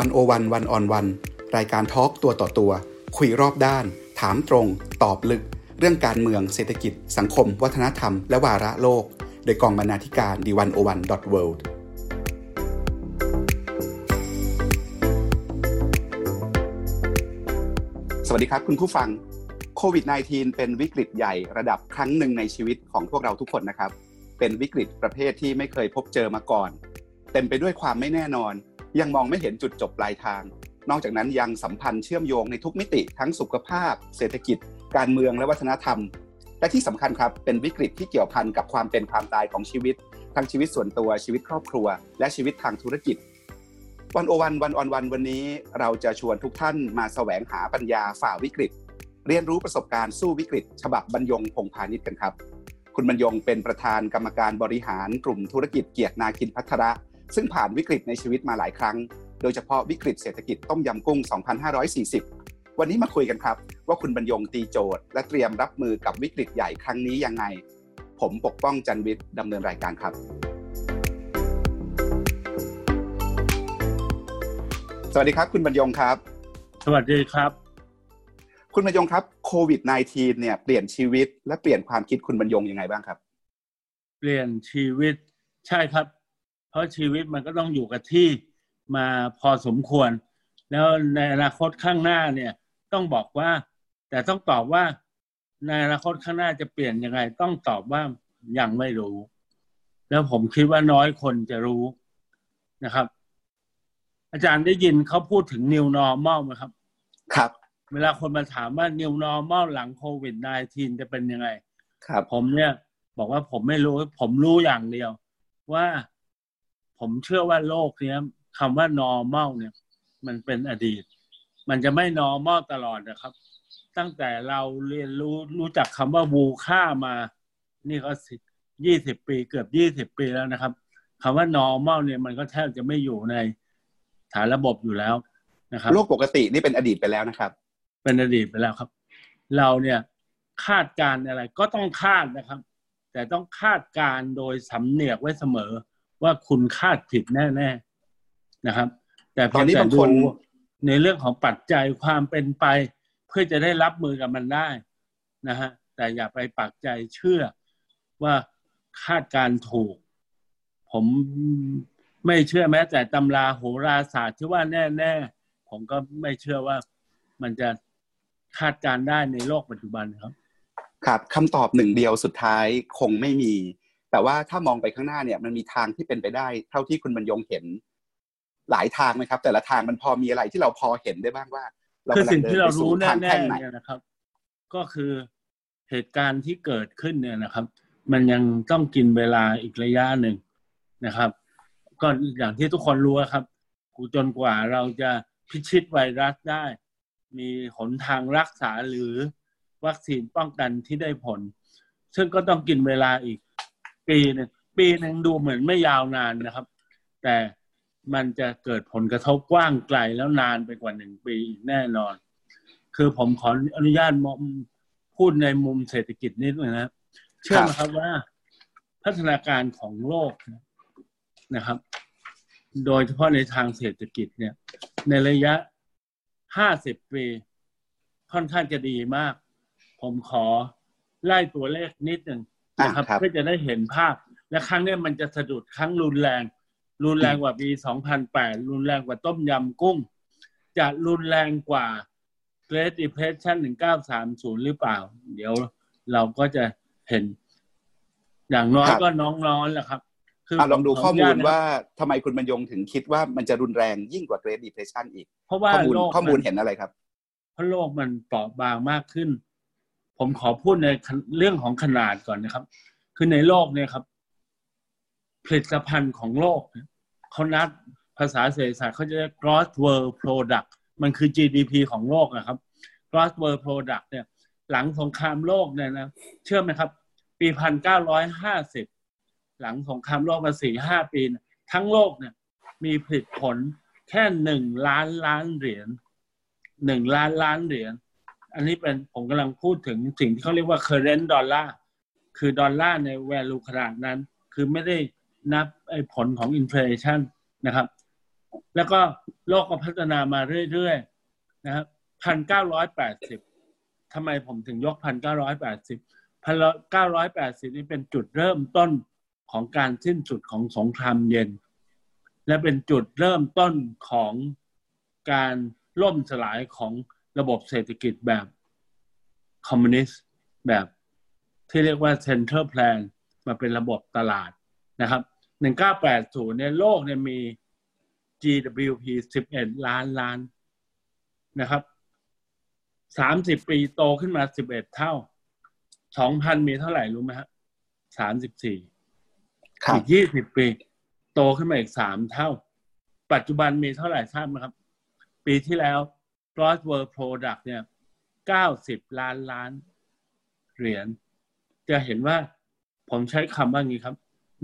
วันโอวันวันออนวันรายการทอล์กตัวต่อตัว คุยรอบด้าน ถามตรง ตอบลึก เรื่องการเมืองเศรษฐกิจ สังคม วัฒนธรรม และวาระโลก โดยกองบรรณาธิการดีวันโอวันดอทเวิลด์สวัสดีครับคุณผู้ฟังโควิด -19 เป็นวิกฤตใหญ่ระดับครั้งหนึ่งในชีวิตของพวกเราทุกคนนะครับ เป็นวิกฤตประเภทที่ไม่เคยพบเจอมาก่อน เต็มไปด้วยความไม่แน่นอน ยังมองไม่เห็นจุดจบปลายทาง นอกจากนั้นยังสัมพันธ์เชื่อมโยงในทุกมิติทั้งสุขภาพ เศรษฐกิจ การเมืองและวัฒนธรรม และที่สำคัญครับเป็นวิกฤตที่เกี่ยวพันกับความเป็นความตายของชีวิต ทั้งชีวิตส่วนตัวชีวิตครอบครัว และชีวิตทางธุรกิจวันโอวันวันออนวันวันนี้เราจะชวนทุกท่านมาแสวงหาปัญญาฝ่าวิกฤต เรียนรู้ประสบการณ์สู้วิกฤต ฉบับบรรยงพงพาณิชย์กันครับ คุณบรรยงเป็นประธานกรรมการบริหารกลุ่มธุรกิจเกียรตินาคินพัทระ ซึ่งผ่านวิกฤตในชีวิตมาหลายครั้ง โดยเฉพาะวิกฤตเศรษฐกิจต้มยำกุ้ง 2540 วันนี้มาคุยกันครับ ว่าคุณบรรยงตีโจทย์ และเตรียมรับมือกับวิกฤตใหญ่ครั้งนี้ยังไง ผมปกป้องจันวิทย์ดำเนินรายการครับ สวัสดีครับ คุณบรรยงครับ สวัสดีครับ คุณบรรยงครับโควิด -19 เนี่ยเปลี่ยนชีวิตและเปลี่ยนความคิดคุณบรรยงยังไงบ้างครับ เปลี่ยนชีวิตใช่ครับเพ ราะชีวิตมันก็ต้องอยู่กับที่มาพอสมควร แล้วในอนาคตข้างหน้าเนี่ยต้องบอกว่า แต่ต้องตอบว่าในอนาคตข้างหน้าจะเปลี่ยนยังไง ต้องตอบว่ายังไม่รู้ แล้วผมคิดว่าน้อยคนจะรู้นะครับ อาจารย์ได้ยินเขาพูดถึง new normal ไหมครับ ครับ เวลาคนมาถามว่า new normal หลังโควิด -19 จะเป็นยังไง ครับ ผมเนี่ย บอกว่าผมไม่รู้ ผมรู้อย่างเดียว ว่า ผมเชื่อว่าโลกเนี้ยคำว่า normal เนี่ย มันเป็นอดีต มันจะไม่ normal ตลอดนะครับ ตั้งแต่เราเรียนรู้รู้จักคำว่าวูค่ามา นี่ก็สิยี่สิบปีเกือบยี่สิบปีแล้วนะครับคำว่า normal เนี่ยมันก็แทบจะไม่อยู่ในฐานระบบอยู่แล้วนะครับโลกปกตินี่เป็นอดีตไปแล้วนะครับ เป็นอดีตไปแล้วครับ เราเนี่ยคาดการณ์อะไรก็ต้องคาดนะครับ แต่ต้องคาดการณ์โดยสำเนียกไว้เสมอ ว่าคุณคาดผิดแน่ๆนะครับ แต่เพียงตอนนี้แต่บางดูคนในเรื่องของปัจจัยความเป็นไป เพื่อจะได้รับมือกับมันได้นะฮะแต่อย่าไปปักใจเชื่อว่าคาดการณ์ถูก ผมไม่เชื่อแม้ แต่ตำราโหราศาสตร์ที่ว่าแน่ๆผมก็ไม่เชื่อว่ามันจะคาดการณ์ได้ในโลกปัจจุบันครับ ครับคำตอบหนึ่งเดียวสุดท้ายคงไม่มี แต่ว่าถ้ามองไปข้างหน้าเนี่ยมันมีทางที่เป็นไปได้ เท่าที่คุณบรรยงเห็น หลายทางไหมครับ แต่ละทางมันพอมีอะไรที่เราพอเห็นได้บ้างว่า เราคือกำลัสิ่งงเดิที่นเราไปสู่รู้แน่ทางๆแท่งไหนเนี่ยนะครับ ก็คือเหตุการณ์ที่เกิดขึ้นเนี่ยนะครับ มันยังต้องกินเวลาอีกระยะหนึ่งนะครับ ก็อย่างที่ทุกคนรู้อะครับจนกว่าเราจะพิชิตไวรัสได้ มีหนทางรักษาหรือวัคซีนป้องกันที่ได้ผล ซึ่งก็ต้องกินเวลาอีก ปีหนึ่งปีหนึ่งดูเหมือนไม่ยาวนานนะครับ แต่มันจะเกิดผลกระทบกว้างไกลแล้วนานไปกว่าหนึ่งปีแน่นอน คือผมขออนุญาตมพูดในมุมเศรษฐกิจนิดนึงนะเชื่อไหมครับว่าพัฒนาการของโลกนะครับ โดยเฉพาะในทางเศรษฐกิจเนี่ย ในระยะห้าสิบปีค่อนข้างจะดีมาก ผมขอไล่ตัวเลขนิดหนึ่ง นะครับอ่าครับเพื่อจะได้เห็นภาพ และครั้งเนี้ยมันจะสะดุดครั้งรุนแรง รุนแรงกว่าปี 2008 รุนแรงกว่าต้มยำกุ้ง จะรุนแรงกว่า Great Depression 1930 หรือเปล่า เดี๋ยวเราก็จะเห็น อย่างน้อยครับก็น้องๆแหละครับอะลองดูผข้อขมูนุลญตนะว่าทำไมคุณบรรยงถึงคิดว่ามันจะรุนแรงยิ่งกว่า Great Depression อีก เพราะว่าข้อมูลโลกข้อมูลนเห็นอะไรครับ เพราะโลกมันเปราะบางมากขึ้น ผมขอพูดในเรื่องของขนาดก่อนนะครับ คือในโลกเนี่ยครับ ผลิตภัณฑ์ของโลกเขานัดภาษาเศรษฐศาสตร์เขาจะเรียก gross world product มันคือ GDP ของโลกนะครับ gross world product เนี่ย หลังสงครามโลกเนี่ยนะ เชื่อไหมครับ ปีพันเก้าร้อยห้าสิบหลังสงครามโลกมาสี่ห้าปี ทั้งโลกเนี่ย มีผลิตผลแค่หนึ่งล้านล้านเหรียญหนึ่งล้านล้านเหรียญ อันนี้เป็นผมกำลังพูดถึงสิ่งที่เขาเรียกว่า current dollar คือดอลลาร์ใน value ขนาดนั้น คือไม่ได้นับไอ้ผลของ inflation นะครับ แล้วก็โลกก็พัฒนามาเรื่อยๆนะครับพันเก้าร้อยแปดสิบทำไมผมถึงยกพันเก้าร้อยแปดสิบพันเก้าร้อยแปดสิบนี่เป็นจุดเริ่มต้นของการสิ้นสุดของสงครามเย็น และเป็นจุดเริ่มต้นของการล่มสลายของ ระบบเศรษฐกิจแบบคอมมิวนิสต์แบบที่เรียกว่า center plan มาเป็นระบบตลาดนะครับ 1980เนี่ยโลกเนี่ยมี GWP 11 ล้านล้านนะครับ 30 ปีโตขึ้นมา 11 เท่า 2,000 มีเท่าไหร่รู้ไหมฮะ34อีก 20 ปี โตขึ้นมาอีก 3 เท่า ปัจจุบันมีเท่าไหร่ทราบไหมครับ ปีที่แล้ว Gross World Product เนี่ย90ล้านล้านเหรียญ จะเห็นว่าผมใช้คำว่างี้ครับ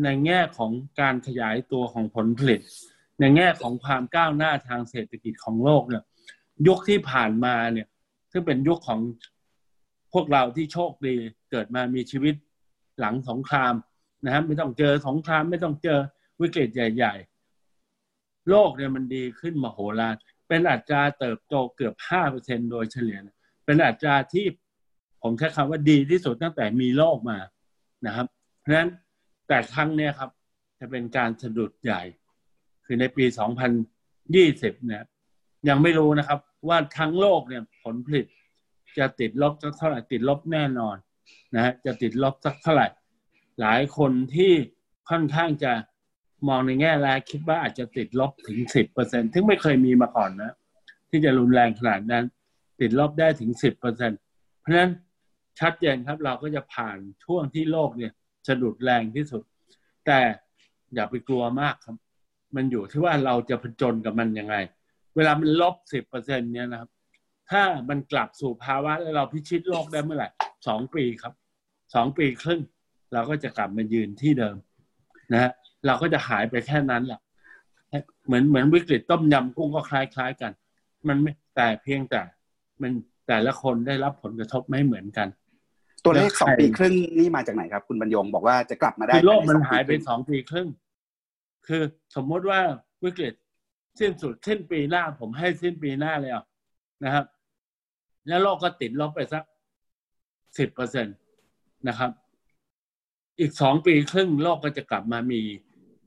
ในแง่ของการขยายตัวของผลผลิต ในแง่ของความก้าวหน้าทางเศรษฐกิจของโลกเนี่ย ยุคที่ผ่านมาเนี่ยซึ่งเป็นยุคของพวกเราที่โชคดีเกิดมามีชีวิตหลังสงครามนะครับไม่ต้องเจอสงครามไม่ต้องเจอวิกฤตใหญ่ ๆ โลกเนี่ยมันดีขึ้นมโหฬาร เป็นอัตราเติบโตเกือบห้าเปอร์เซ็นโดยเฉลี่ย เป็นอัตราที่ผมใช้คำว่าดีที่สุดตั้งแต่มีโลกมานะครับ เพราะฉะนั้นแต่ครั้งนี้ครับ จะเป็นการสะดุดใหญ่ คือในปี 2020 เนี่ย ยังไม่รู้นะครับ ว่าทั้งโลกเนี่ยผลผลิตจะติดลบสักเท่าไหร่ติดลบแน่นอนนะฮะจะติดลบสักเท่าไหร่ หลายคนที่ค่อนข้างจะ มองในแง่แรกคิดว่าอาจจะติดลบถึงสิบเปอร์เซ็นซึ่งไม่เคยมีมาก่อนนะ ที่จะรุนแรงขนาดนั้น ติดลบได้ถึงสิบเปอร์เซ็นเพราะฉะนั้นชัดเจนครับเราก็จะผ่านช่วงที่โลกเนี่ยสะดุดแรงที่สุด แต่อย่าไปกลัวมากครับ มันอยู่ที่ว่าเราจะผจญกับมันยังไง เวลามันลบสิบเปอร์เซ็นเนี่ยนะครับ ถ้ามันกลับสู่ภาวะแล้วเราพิชิตโลกได้เมื่อไหร่สองปีครับสองปีครึ่งเราก็จะกลับมายืนที่เดิมนะฮะ เราก็จะหายไปแค่นั้นแหละเหมือนเหมือนวิกฤตต้มยำกุ้งก็คล้าย ๆกัน มันไม่แต่เพียงแต่มันแต่ละคนได้รับผลกระทบไม่เหมือนกัน ตัวเลขสองปีครึ่งนี่มาจากไหนครับ คุณบรรยงบอกว่าจะกลับมาได้โลกมันหายไปสองปีครึ่ง คือสมมติว่าวิกฤตสิ้นสุดสิ้นปีหน้า ผมให้สิ้นปีหน้าเลยอะนะครับ แล้วโลกก็ติดลบไปสักสิบเปอร์เซ็นตนะครับ อีกสองปีครึ่งโลกก็จะกลับมามี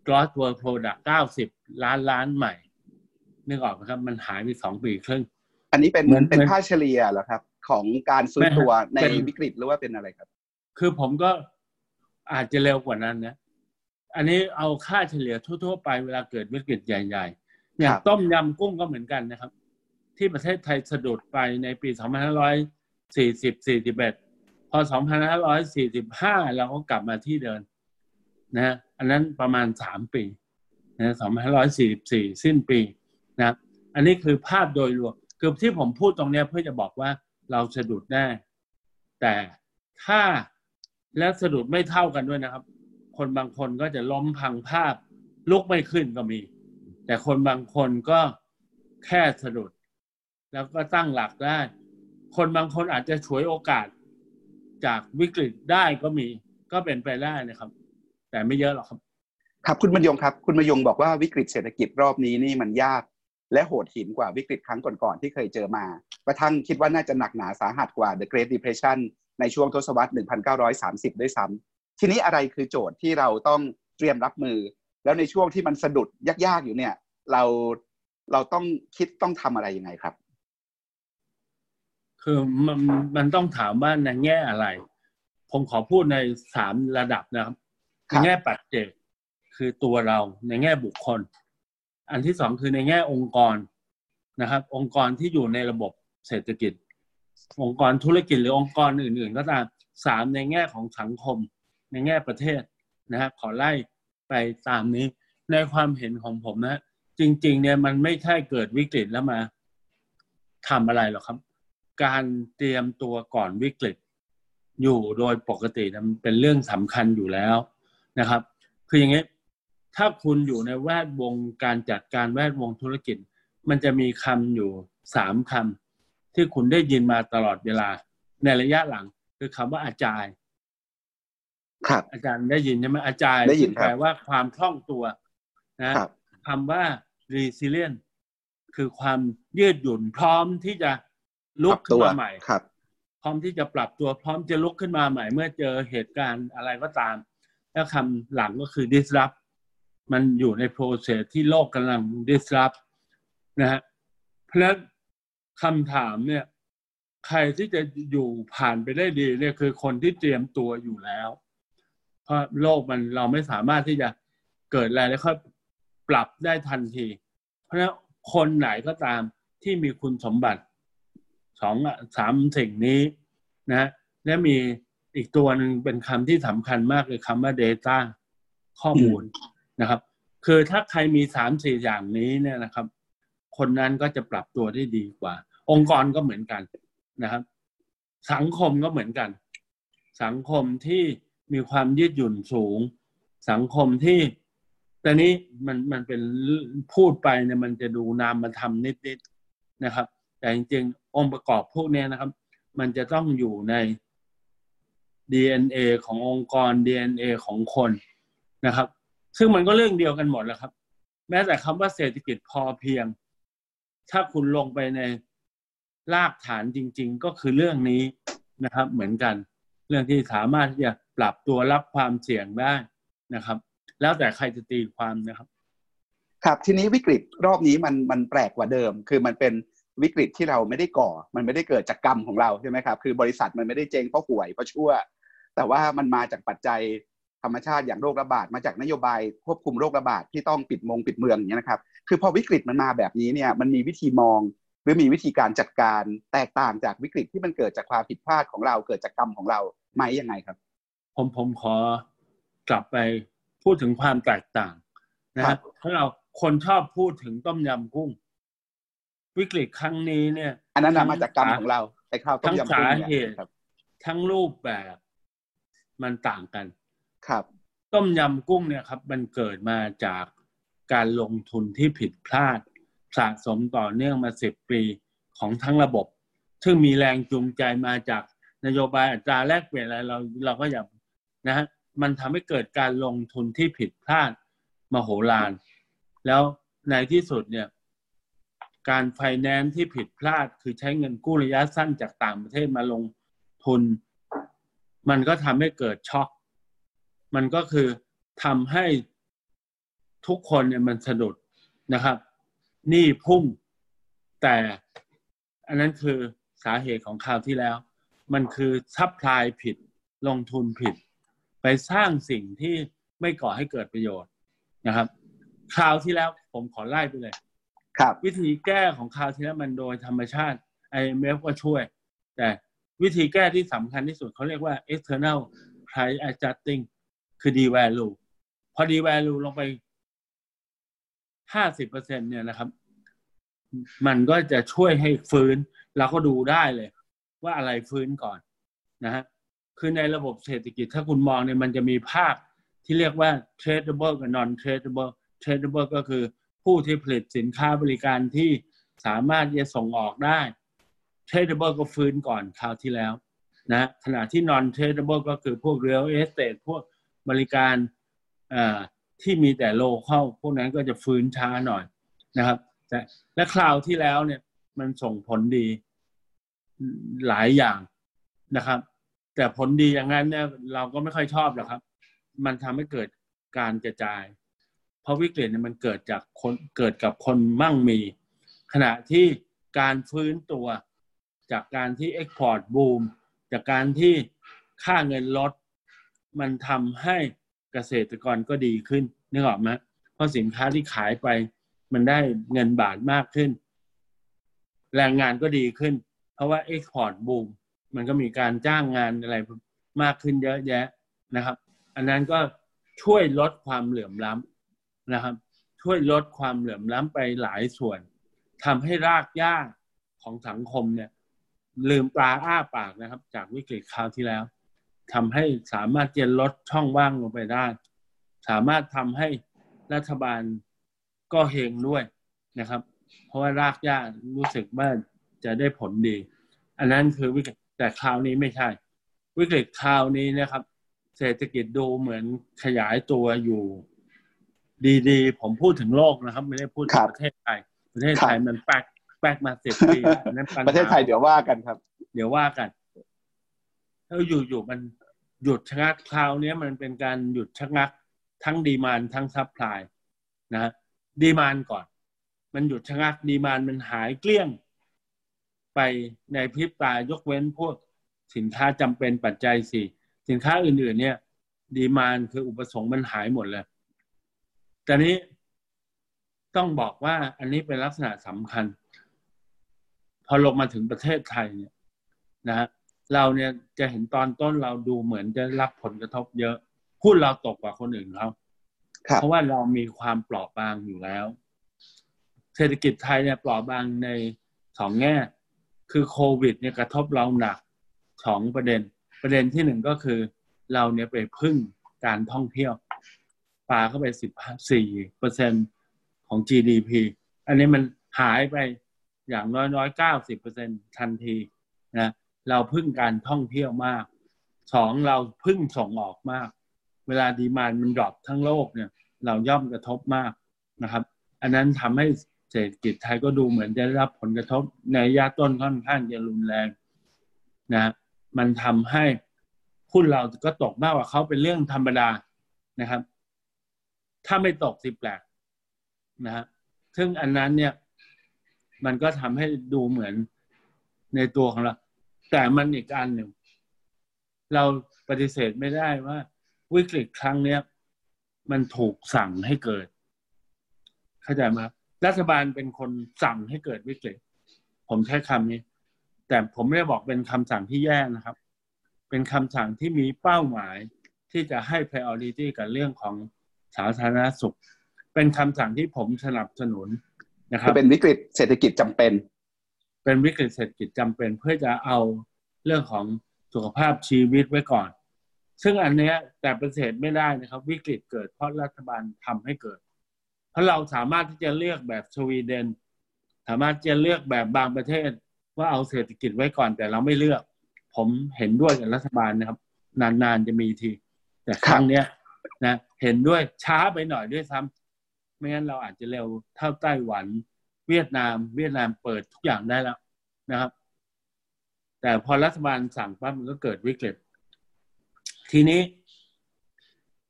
gross world product เก้าสิบล้านล้านใหม่นึกออกไหมครับ มันหายไปสองปีครึ่ง อันนี้เป็นเหมือนเป็นค่าเฉลี่ยเหรอครับ ของการซื้อตัวในวิกฤตหรือว่าเป็นอะไรครับ คือผมก็อาจจะเร็วกว่านั้นนะ อันนี้เอาค่าเฉลี่ยทั่ว ๆ ไปเวลาเกิดวิกฤตใหญ่ๆอย่างต้มยำกุ้งก็เหมือนกันนะครับ ที่ประเทศไทยสะดุดไปในปี 2540 41 พอ 2545 เราก็กลับมาที่เดินนะ อันนั้นประมาณ 3 ปีนะ2544สิ้นปีนะอันนี้คือภาพโดยรวมคือที่ผมพูดตรงนี้เพื่อจะบอกว่าเราสะดุดแน่แต่ถ้าและสะดุดไม่เท่ากันด้วยนะครับ คนบางคนก็จะล้มพังภาพลุกไม่ขึ้นก็มี แต่คนบางคนก็แค่สะดุด แล้วก็ตั้งหลักได้ คนบางคนอาจจะฉวยโอกาสจากวิกฤตได้ก็มี ก็เป็นไปได้นะครับ แต่ไม่เยอะหรอกครับ ครับคุณบรรยงครับ คุณบรรยงบอกว่าวิกฤตเศรษฐกิจรอบนี้นี่มันยาก และโหดหินกว่าวิกฤตครั้งก่อนๆที่เคยเจอมากระทั่งคิดว่าน่าจะหนักหนาสาหัสกว่า The Great Depression ในช่วงทศวรรษ 1930 ด้วยซ้ำทีนี้อะไรคือโจทย์ที่เราต้องเตรียมรับมือ แล้วในช่วงที่มันสะดุดยากๆอยู่เนี่ย เราเราต้องคิดต้องทำอะไรยังไงครับ คือมันมันต้องถามว่าในแง่อะไร ผมขอพูดในสามระดับนะครับ ในแง่ปัจเจกคือตัวเราในแง่บุคคล อันที่สองคือในแง่องค์กรนะครับ องค์กรที่อยู่ในระบบเศรษฐกิจ องค์กรธุรกิจหรือองค์กรอื่น ๆ ก็ตามสามในแง่ของสังคม ในแง่ประเทศนะครับขอไล่ไปตามนี้ ในความเห็นของผมนะจริง ๆ เนี่ยมันไม่ใช่เกิดวิกฤตแล้วมาทำอะไรหรอกครับ การเตรียมตัวก่อนวิกฤตอยู่โดยปกติมันเป็นเรื่องสำคัญอยู่แล้ว นะครับ คืออย่างนี้ถ้าคุณอยู่ในแวดวงการจัดการแวดวงธุรกิจ มันจะมีคำอยู่สามคำที่คุณได้ยินมาตลอดเวลา ในระยะหลัง คือคำว่าอาจารย์ครับ อาจารย์ได้ยินใช่ไหมอาจารย์ได้ยินแปลว่าความคล่องตัวนะคำว่า resilient คือความยืดหยุ่นพร้อมที่จะลุกขึ้นมาใหม่ครับ พร้อมที่จะปรับตัวพร้อมจะลุกขึ้นมาใหม่ เมื่อเจอเหตุการณ์อะไรก็ตาม แล้วคำหลังก็คือ disrupt มันอยู่ในโปรเซสที่โลกกำลัง disrupt นะฮะเพราะฉะนั้นคำถามเนี่ยใครที่จะอยู่ผ่านไปได้ดีเนี่ยคือคนที่เตรียมตัวอยู่แล้ว เพราะโลกมันเราไม่สามารถที่จะเกิดอะไรแล้วค่อยปรับได้ทันที เพราะฉะนั้นคนไหนก็ตามที่มีคุณสมบัติสองสามสิ่งนี้นะและมี อีกตัวหนึ่งเป็นคำที่สำคัญมากคือคำว่า Data ข้อมูลนะครับ คือถ้าใครมีสามสี่อย่างนี้เนี่ยนะครับ คนนั้นก็จะปรับตัวได้ดีกว่า องค์กรก็เหมือนกันนะครับ สังคมก็เหมือนกัน สังคมที่มีความยืดหยุ่นสูง สังคมที่แต่นี้มันมันเป็นพูดไปเนี่ยมันจะดูนามมาทำนิดๆนะครับ แต่จริงๆองค์ประกอบพวกนี้นะครับ มันจะต้องอยู่ใน DNA ขององค์กร DNA ของคนนะครับ ซึ่งมันก็เรื่องเดียวกันหมดแล้วครับ แม้แต่คำว่าเศรษฐกิจพอเพียง ถ้าคุณลงไปในรากฐานจริง ๆ ก็คือเรื่องนี้นะครับ เหมือนกัน เรื่องที่สามารถที่จะปรับตัวรับความเสี่ยงได้นะครับ แล้วแต่ใครจะตีความนะครับ ครับทีนี้วิกฤตรอบนี้มันมันแปลกกว่าเดิม คือมันเป็นวิกฤตที่เราไม่ได้ก่อ มันไม่ได้เกิดจากกรรมของเราใช่ไหมครับ คือบริษัทมันไม่ได้เจงเพราะห่วยเพราะชั่ว แต่ว่ามันมาจากปัจจัยธรรมชาติอย่างโรคระบาดมาจากนโยบายควบคุมโรคระบาดที่ต้องปิดมงปิดเมืองอย่างนี้นะครับ คือพอวิกฤตมันมาแบบนี้เนี่ยมันมีวิธีมองหรือมีวิธีการจัดการแตกต่างจากวิกฤตที่มันเกิดจากความผิดพลาดของเราเกิดจากกรรมของเราไหมยังไงครับ ผมผมขอกลับไปพูดถึงความแตกต่างนะครับเพราะเราคนชอบพูดถึงต้มยำกุ้ง วิกฤตครั้งนี้เนี่ย อันนั้นมาจากกรรมของเราไอ้ข้าวต้ทั้มงยำสากุ้งเหเนี่ยตุครับทั้งรูปแบบ มันต่างกันครับ ต้มยำกุ้งเนี่ยครับ มันเกิดมาจากการลงทุนที่ผิดพลาด สะสมต่อเนื่องมาสิบปีของทั้งระบบ ซึ่งมีแรงจูงใจมาจากนโยบายอัตราแลกเปลี่ยนอะไรเราเราก็อย่านะฮะมันทำให้เกิดการลงทุนที่ผิดพลาดมโหฬารแล้วในที่สุดเนี่ยการไฟแนนซ์ที่ผิดพลาดคือใช้เงินกู้ระยะสั้นจากต่างประเทศมาลงทุน มันก็ทำให้เกิดช็อก มันก็คือทำให้ทุกคนเนี่ยมันสะดุดนะครับหนี่พุ่ง แต่อันนั้นคือสาเหตุของคราวที่แล้ว มันคือซัพพลายผิด ลงทุนผิด ไปสร้างสิ่งที่ไม่ก่อให้เกิดประโยชน์นะครับคราวที่แล้วผมขอไล่ไปเลย ครับ วิธีแก้ของคราวที่แล้วมันโดยธรรมชาติ IMF ก็ช่วย แต่ วิธีแก้ที่สำคัญที่สุดเขาเรียกว่า external price adjusting คือ devalue พอ devalue ลงไปห้าสิบเปอร์เซ็นเนี่ยนะครับ มันก็จะช่วยให้ฟื้นเราก็ดูได้เลย ว่าอะไรฟื้นก่อนนะฮะคือในระบบเศรษฐกิจถ้าคุณมองเนี่ยมันจะมีภาคที่เรียกว่า tradable กับ non tradable tradable ก็คือผู้ที่ผลิตสินค้าบริการที่สามารถจะส่งออกได้ tradable ก็ฟื้นก่อนคราวที่แล้วนะขณะที่ non tradable ก็คือพวก real estate พวกบริการที่มีแต่โลเข้าพวกนั้นก็จะฟื้นช้าหน่อยนะครับ แต่และคราวที่แล้วเนี่ยมันส่งผลดีหลายอย่างนะครับ แต่ผลดีอย่างนั้นเนี่ยเราก็ไม่ค่อยชอบหรอกครับ มันทำให้เกิดการกระจาย เพราะวิกฤตเนี่ยมันเกิดจากคนเกิดกับคนมั่งมี ขณะที่การฟื้นตัว จากการที่ export boom จากการที่ค่าเงินลด มันทำให้เกษตรกรก็ดีขึ้นนึกออกไหมเพราะสินค้าที่ขายไป มันได้เงินบาทมากขึ้น แรงงานก็ดีขึ้น เพราะว่า export boomมันก็มีการจ้างงานอะไรมากขึ้นเยอะแยะนะครับ อันนั้นก็ช่วยลดความเหลื่อมล้ำนะครับ ช่วยลดความเหลื่อมล้ำไปหลายส่วนทำให้รากหญ้าของสังคมเนี่ย ลืมปลาอ้าปากนะครับ จากวิกฤตคราวที่แล้วทำให้สามารถจะลดช่องว่างลงไปได้ สามารถทำให้รัฐบาลก็เฮงด้วยนะครับ เพราะว่ารากหญ้ารู้สึกว่าจะได้ผลดี อันนั้นคือวิกฤตแต่คราวนี้ไม่ใช่ วิกฤตคราวนี้นะครับ เศรษฐกิจดูเหมือนขยายตัวอยู่ดีๆ ผมพูดถึงโลกนะครับ ไม่ได้พูดถึครังบประเทศไทย ประเทศไทยมันแปลก แปลกมาสิบปีอันนั้นปัญหาประเทศไทยเดี๋ยวว่ากันครับ เดี๋ยวว่ากันแล้วอยู่ๆมันหยุดชะงักคราวเนี้ยมันเป็นการหยุดชะงักทั้ง demand ทั้ง supply นะฮะ demand ก่อน มันหยุดชะงัก demand มันหายเกลี้ยง ไปในพริบตายกเว้นพวกสินค้าจำเป็นปัจจัยสี่สินค้าอื่น ๆ เนี่ย demand คืออุปสงค์มันหายหมดเลยแต่นี้ต้องบอกว่าอันนี้เป็นลักษณะสำคัญ พอลงมาถึงประเทศไทยเนี่ยนะฮะเราเนี่ยจะเห็นตอนต้นเราดูเหมือนจะรับผลกระทบเยอะหุ้นเราตกกว่าคนอื่นเขาครับเพราะว่าเรามีความเปราะบางอยู่แล้ว เศรษฐกิจไทยเนี่ยเปราะบางในสองแง่ คือโควิดเนี่ยกระทบเราหนักสองประเด็น ประเด็นที่หนึ่งก็คือเราเนี่ยไปพึ่งการท่องเที่ยวปาเข้าไปสิบสี่เปอร์เซ็นของ GDP อันนี้มันหายไป อย่างน้อยๆเก้าสิบเปอร์เซ็นทันทีนะเราพึ่งการท่องเที่ยวมากสองเราพึ่งส่งออกมาก เวลาดีมานมันดรอปทั้งโลกเนี่ย เราย่อมกระทบมากนะครับ อันนั้นทำให้เศรษฐกิจไทยก็ดูเหมือนจะได้รับผลกระทบในระยะต้นค่อนข้างจะรุนแรงนะ มันทำให้หุ้นเราก็ตกมากกว่าเขาเป็นเรื่องธรรมดานะครับ ถ้าไม่ตกสิแปลกนะฮะซึ่งอันนั้นเนี่ย มันก็ทำให้ดูเหมือนในตัวของเรา แต่มันอีกอันหนึ่ง เราปฏิเสธไม่ได้ว่า วิกฤตครั้งเนี้ย มันถูกสั่งให้เกิด เข้าใจไหมครับรัฐบาลเป็นคนสั่งให้เกิดวิกฤต ผมใช้คำนี้ แต่ผมไม่ได้บอกเป็นคำสั่งที่แย่นะครับ เป็นคำสั่งที่มีเป้าหมายที่จะให้ priority กับเรื่องของสาธารณสุข เป็นคำสั่งที่ผมสนับสนุน นะคคืรับอเป็นวิกฤตเศรษฐกิจจำเป็น เป็นวิกฤตเศรษฐกิจจำเป็น เพื่อจะเอาเรื่องของสุขภาพชีวิตไว้ก่อน ซึ่งอันเนี้ยแต่ปฏิเสธไม่ได้นะครับ วิกฤตเกิดเพราะรัฐบาลทำให้เกิด เพราะเราสามารถที่จะเลือกแบบสวีเดน สามารถจะเลือกแบบบางประเทศว่าเอาเศรษฐกิจไว้ก่อนแต่เราไม่เลือก ผมเห็นด้วยกับรัฐบาลนะครับ นานๆจะมีที แต่ครั้งเนี้ยนะเห็นด้วยช้าไปหน่อยด้วยซ้ำ ไม่งั้นเราอาจจะเร็วเท่าไต้หวัน เวียดนาม เวียดนามเปิดทุกอย่างได้แล้วนะครับ แต่พอรัฐบาลสั่งปั๊บมันก็เกิดวิกฤต ทีนี้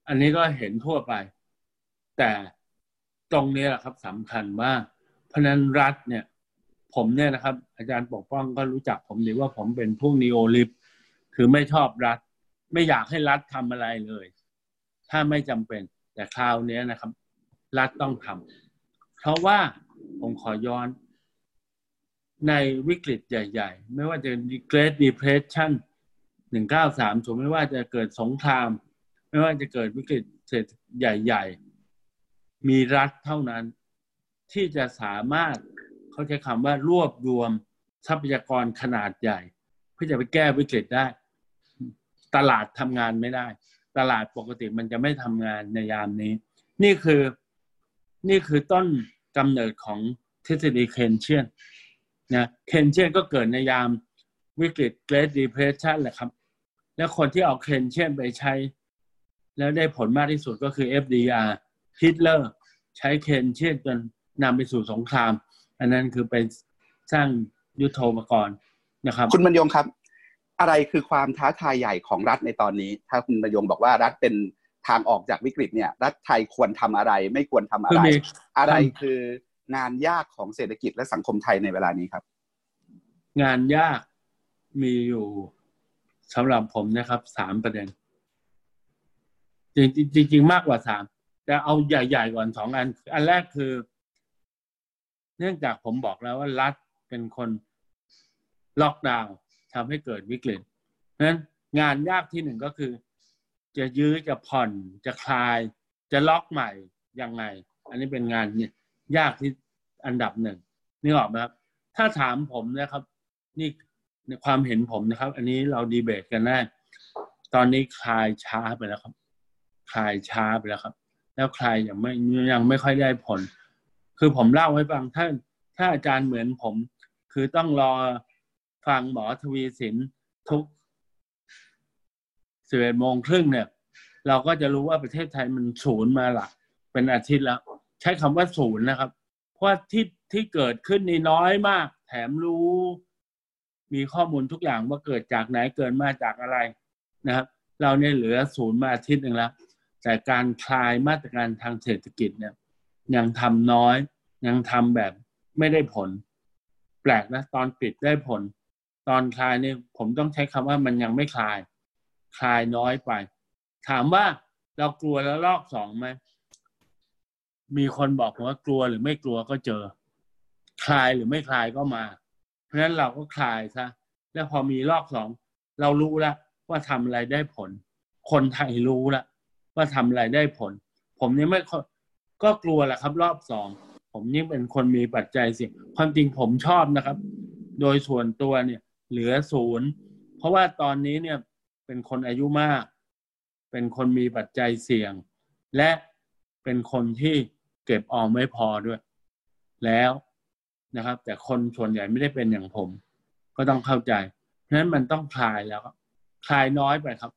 อันนี้ก็เห็นทั่วไป แต่ตรงนี้แหละครับสำคัญว่าเพราะฉะนั้นรัฐเนี่ย ผมเนี่ยนะครับ อาจารย์ปกป้องก็รู้จักผมดีว่าผมเป็นพวกนีโอลิฟคือไม่ชอบรัฐ ไม่อยากให้รัฐทำอะไรเลย ถ้าไม่จำเป็น แต่คราวนี้นะครับ รัฐต้องทำเพราะว่าผมขอย้อนในวิกฤตใหญ่ ๆ ไม่ว่าจะ Great Depression 1930ไม่ว่าจะเกิดสงคราม ไม่ว่าจะเกิดวิกฤตเศรษฐใหญ่ ๆ มีรัฐเท่านั้น ที่จะสามารถเขาใช้คำว่ารวบรวมทรัพยากรขนาดใหญ่ เพื่อจะไปแก้วิกฤตได้ ตลาดทำงานไม่ได้ ตลาดปกติมันจะไม่ทำงานในยามนี้ นี่คือ นี่คือต้นกำเนิดของทฤษฎีเคนเชียนนะเคนเชียนก็เกิดในยามวิกฤต Great Depression แหละครับ แล้วคนที่เอาเคนเชียนไปใช้ แล้วได้ผลมากที่สุดก็คือ FDR ฮิตเลอร์ใช้เคนเชียนจนนำไปสู่สงคราม อันนั้นคือไปสร้างยุโทโธปกรณ์นะครับคุณบรรยงครับ อะไรคือความท้าทายใหญ่ของรัฐในตอนนี้ ถ้าคุณบรรยงบอกว่ารัฐเป็น ทางออกจากวิกฤตเนี่ย รัฐไทยควรทำอะไร ไม่ควรทำอะไรคือมีอะไรคืองานยากของเศรษฐกิจและสังคมไทยในเวลานี้ครับ งานยากมีอยู่สำหรับผมนะครับสามประเด็น จริงจริงจริงมากกว่าสามแต่เอาใหญ่ๆก่อนสองอัน อันแรกคือ เนื่องจากผมบอกแล้วว่ารัฐเป็นคนล็อกดาวน์ทำให้เกิดวิกฤตเพราะฉะนั้นงานยากที่หนึ่งก็คือ จะยื้อจะผ่อนจะคลาย จะล็อกใหม่ยังไง อันนี้เป็นงานเนี่ยยากที่อันดับหนึ่งนี่ออกไหมครับถ้าถามผมนะครับ นี่ในความเห็นผมนะครับ อันนี้เราดีเบตกันได้ตอนนี้คลายช้าไปแล้วครับ คลายช้าไปแล้วครับ แล้วคลายยังไม่ยังไม่ค่อยได้ผล คือผมเล่าให้ฟังถ้าถ้าอาจารย์เหมือนผม คือต้องรอฟังหมอทวีสินทุก สิบเอ็ดโมงครึ่งเนี่ย เราก็จะรู้ว่าประเทศไทยมันศูนย์มาหลักเป็นอาทิตย์แล้ว ใช้คำว่าศูนย์นะครับ เพราะที่ที่เกิดขึ้นนี่น้อยมาก แถมรู้ มีข้อมูลทุกอย่างว่าเกิดจากไหนเกิดมาจากอะไรนะครับ เราเนี่ยเหลือศูนย์มาอาทิตย์หนึ่งแล้วแต่การคลายมาตรการทางเศรษฐกิจเนี่ย ยังทำน้อย ยังทำแบบไม่ได้ผล แปลกนะ ตอนปิดได้ผล ตอนคลายเนี่ยผมต้องใช้คำว่ามันยังไม่คลาย คลายน้อยไป ถามว่าเรากลัวแล้วลอกสองไหมมีคนบอกผมว่ากลัวหรือไม่กลัวก็เจอ คลายหรือไม่คลายก็มา เพราะฉะนั้นเราก็คลายซะแล้วพอมีลอกสองเรารู้แล้วว่าทำอะไรได้ผล คนไทยรู้แล้วว่าทำอะไรได้ผล ผมนี่ไม่ก็กลัวแหละครับ รอบสองผมยิ่งเป็นคนมีปัจจัยเสี่ยงความจริงผมชอบนะครับ โดยส่วนตัวเนี่ย เหลือศูนย์เพราะว่าตอนนี้เนี่ย เป็นคนอายุมาก เป็นคนมีปัจจัยเสี่ยง และเป็นคนที่เก็บออมไม่พอด้วย แล้วนะครับ แต่คนส่วนใหญ่ไม่ได้เป็นอย่างผม ก็ต้องเข้าใจ เพราะฉะนั้นมันต้องคลายแล้วคลายน้อยไปครับ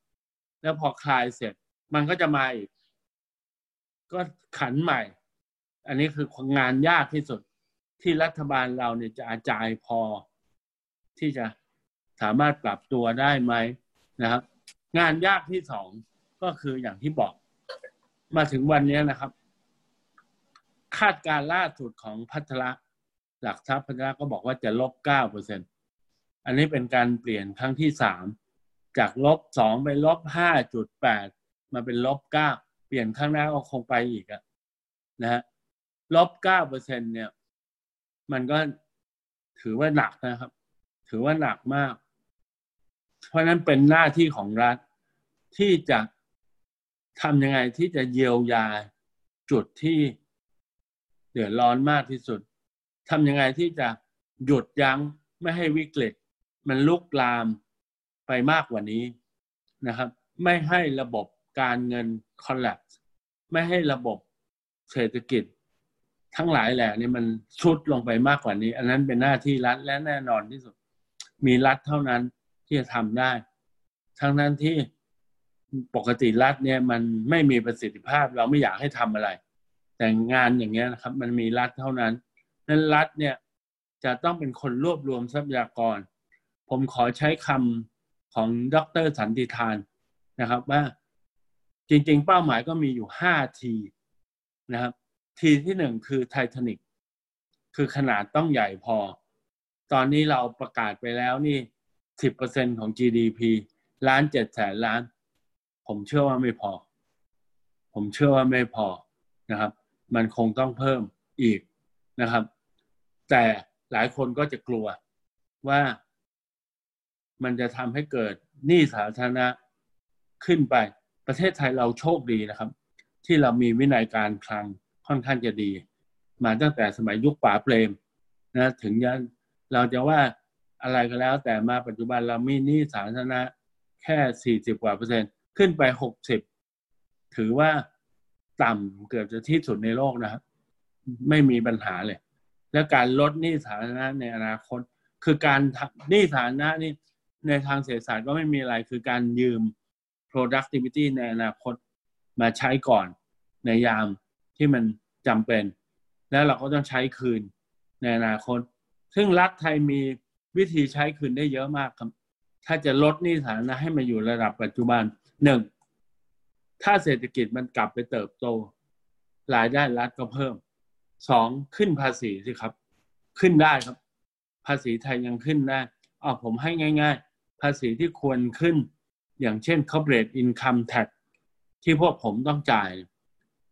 แล้วพอคลายเสร็จ มันก็จะมาอีก ก็ขันใหม่ อันนี้คืองานยากที่สุดที่รัฐบาลเราเนี่ยจะอาจายพอ ที่จะสามารถปรับตัวได้ไหม นะครับ งานยากที่สองก็คืออย่างที่บอก มาถึงวันนี้นะครับ คาดการล่าสุดของพัฒระหลักทรัพย์พัฒระก็บอกว่าจะลบเก้าเปอร์เซ็นอันนี้เป็นการเปลี่ยนครั้งที่สามจากลบสองไปลบห้าจุดแปดมาเป็นลบเก้าเปลี่ยนข้างหน้าก็คงไปอีกอะนะฮะลบเก้าเปอร์เซ็นเนี่ย มันก็ถือว่าหนักนะครับ ถือว่าหนักมาก เพราะนั้นเป็นหน้าที่ของรัฐที่จะทำยังไงที่จะเยียวยาจุดที่เดือดร้อนมากที่สุดทำยังไงที่จะหยุดยั้งไม่ให้วิกฤต มันลุกลามไปมากกว่านี้นะครับ ไม่ให้ระบบการเงินคอลลัปไม่ให้ระบบเศรษฐกิจ ทั้งหลายแหล่นี่มันชุดลงไปมากกว่านี้ อันนั้นเป็นหน้าที่รัฐและแน่นอนที่สุด มีรัฐเท่านั้น ที่จะทำได้ ทั้งนั้นที่ปกติรัฐเนี่ยมันไม่มีประสิทธิภาพเราไม่อยากให้ทำอะไร แต่งานอย่างเงี้ยนะครับ มันมีรัฐเท่านั้นนั้นรัฐเนี่ยจะต้องเป็นคนรวบรวมทรัพยากร ผมขอใช้คำของดรสันติทานนะครับว่าจริงๆ เป้าหมายก็มีอยู่ห้าทีนะครับ ทีที่หนึ่งคือไททานิกคือขนาดต้องใหญ่พอ ตอนนี้เราประกาศไปแล้วนี่ สิบเปอร์เซ็นของ GDP ล้านเจ็ดแสนล้าน ผมเชื่อว่าไม่พอ ผมเชื่อว่าไม่พอนะครับ มันคงต้องเพิ่มอีกนะครับ แต่หลายคนก็จะกลัวว่ามันจะทำให้เกิดหนี้สาธารณะขึ้นไป ประเทศไทยเราโชคดีนะครับ ที่เรามีวินัยการคลังค่อนข้างจะดี มาตั้งแต่สมัยยุคป่าเปรมนะถึงยันเราจะว่า อะไรก็แล้ว แต่มาปัจจุบันเรามีหนี้สาธารณะแค่สี่สิบกว่าเปอร์เซ็นต์ขึ้นไปหกสิบถือว่าต่ำเกือบจะที่สุดในโลกนะครับ ไม่มีปัญหาเลย และการลดหนี้สาธารณะในอนาคต คือการหนี้สาธารณะนี่ในทางเศรษฐศาสตร์ก็ไม่มีอะไรคือการยืม productivity ในอนาคตมาใช้ก่อนในยามที่มันจำเป็น แล้วเราก็ต้องใช้คืนในอนาคต ซึ่งรัฐไทยมี วิธีใช้คืนได้เยอะมากครับ ถ้าจะลดหนี้สาธารณะให้มาอยู่ระดับปัจจุบันหนึ่งถ้าเศรษฐกิจมันกลับไปเติบโต รายได้รัฐก็เพิ่มสองขึ้นภาษีสิครับ ขึ้นได้ครับ ภาษีไทยยังขึ้นได้อ๋อผมให้ง่าย ๆ ภาษีที่ควรขึ้น อย่างเช่น corporate income tax ที่พวกผมต้องจ่าย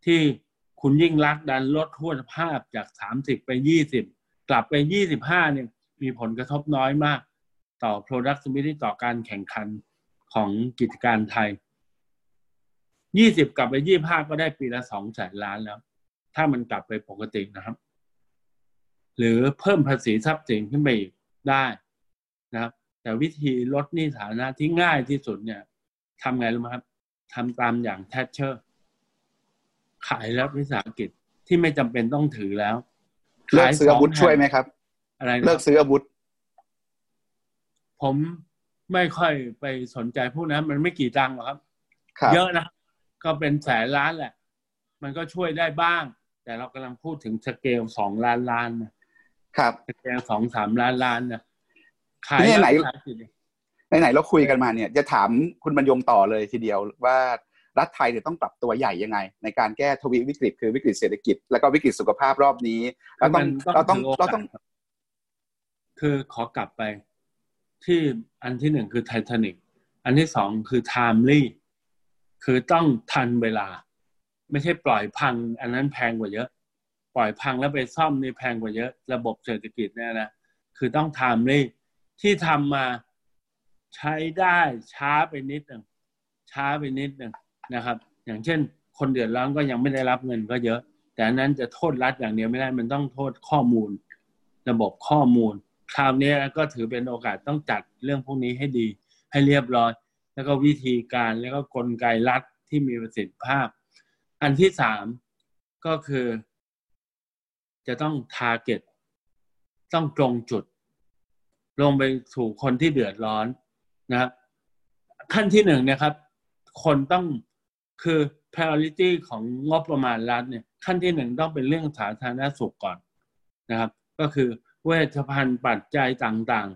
ที่คุณยิ่งรักดันลดทั่วภาพจากสามสิบไปยี่สิบกลับไปยี่สิบห้าเนี่ย มีผลกระทบน้อยมาก ต่อ productivity ต่อการแข่งขันของกิจการไทยยี่สิบกลับไปยี่ห้าก็ได้ปีละสองแสนล้านแล้ว ถ้ามันกลับไปปกตินะครับ หรือเพิ่มภาษีทรัพย์สินขึ้นไปอีกได้นะครับ แต่วิธีลดหนี้ฐานะที่ง่ายที่สุดเนี่ยทำไงรู้ไหมครับทำตามอย่างแทชเชอร์ ขายรับวิสาหกิจที่ไม่จำเป็นต้องถือแล้วเลิกซื้ออาวุธช่วยไหมครับ อะไรเลิกซื้ออาวุธ ผมไม่ค่อยไปสนใจพวกนั้น มันไม่กี่ตังค์หรอกครับ เยอะนะ ก็เป็นแสนล้านแหละ มันก็ช่วยได้บ้าง แต่เรากำลังพูดถึงสเกลสองล้านล้านนะครับสเกลสองสามล้านล้านนะขายนี่ไหนขายสิไหนๆเราคุยกันมาเนี่ย จะถามคุณบรรยงต่อเลยทีเดียวว่ารัฐไทยเนี่ยต้องปรับตัวใหญ่ยังไง ในการแก้ทวิวิกฤตคือวิกฤตเศรษฐกิจ แล้วก็วิกฤตสุขภาพรอบนี้เราต้องมันเราต้องถืโกสเราต้อง คือขอกลับไป ที่อันที่หนึ่งคือไททานิกอันที่สองคือ timely คือต้องทันเวลา ไม่ใช่ปล่อยพัง อันนั้นแพงกว่าเยอะ ปล่อยพังแล้วไปซ่อมนี่แพงกว่าเยอะ ระบบเศรษฐกิจเนี่ยนะคือต้องไทม์ลี่ที่ทำมาใช้ได้ช้าไปนิดหนึ่งช้าไปนิดหนึ่งนะครับ อย่างเช่น คนเดือดร้อนก็ยังไม่ได้รับเงินก็เยอะ แต่อันนั้นจะโทษรัฐอย่างเดียวไม่ได้มันต้องโทษข้อมูล ระบบข้อมูล คราวนี้ก็ถือเป็นโอกาสต้องจัดเรื่องพวกนี้ให้ดี ให้เรียบร้อย แล้วก็วิธีการแล้วก็กลไกรัฐที่มีประสิทธิภาพ อันที่สามก็คือ จะต้องทาร์เก็ตต้องตรงจุด ลงไปสู่คนที่เดือดร้อนนะครับขั้นที่หนึ่งเนะครับ คนต้องคือ priority ของงบประมาณรัฐเนี่ยขั้นที่หนึ่งต้องเป็นเรื่องสาธารณสุขก่อนนะครับ ก็คือ เวชภัณฑ์ปัจจัยต่าง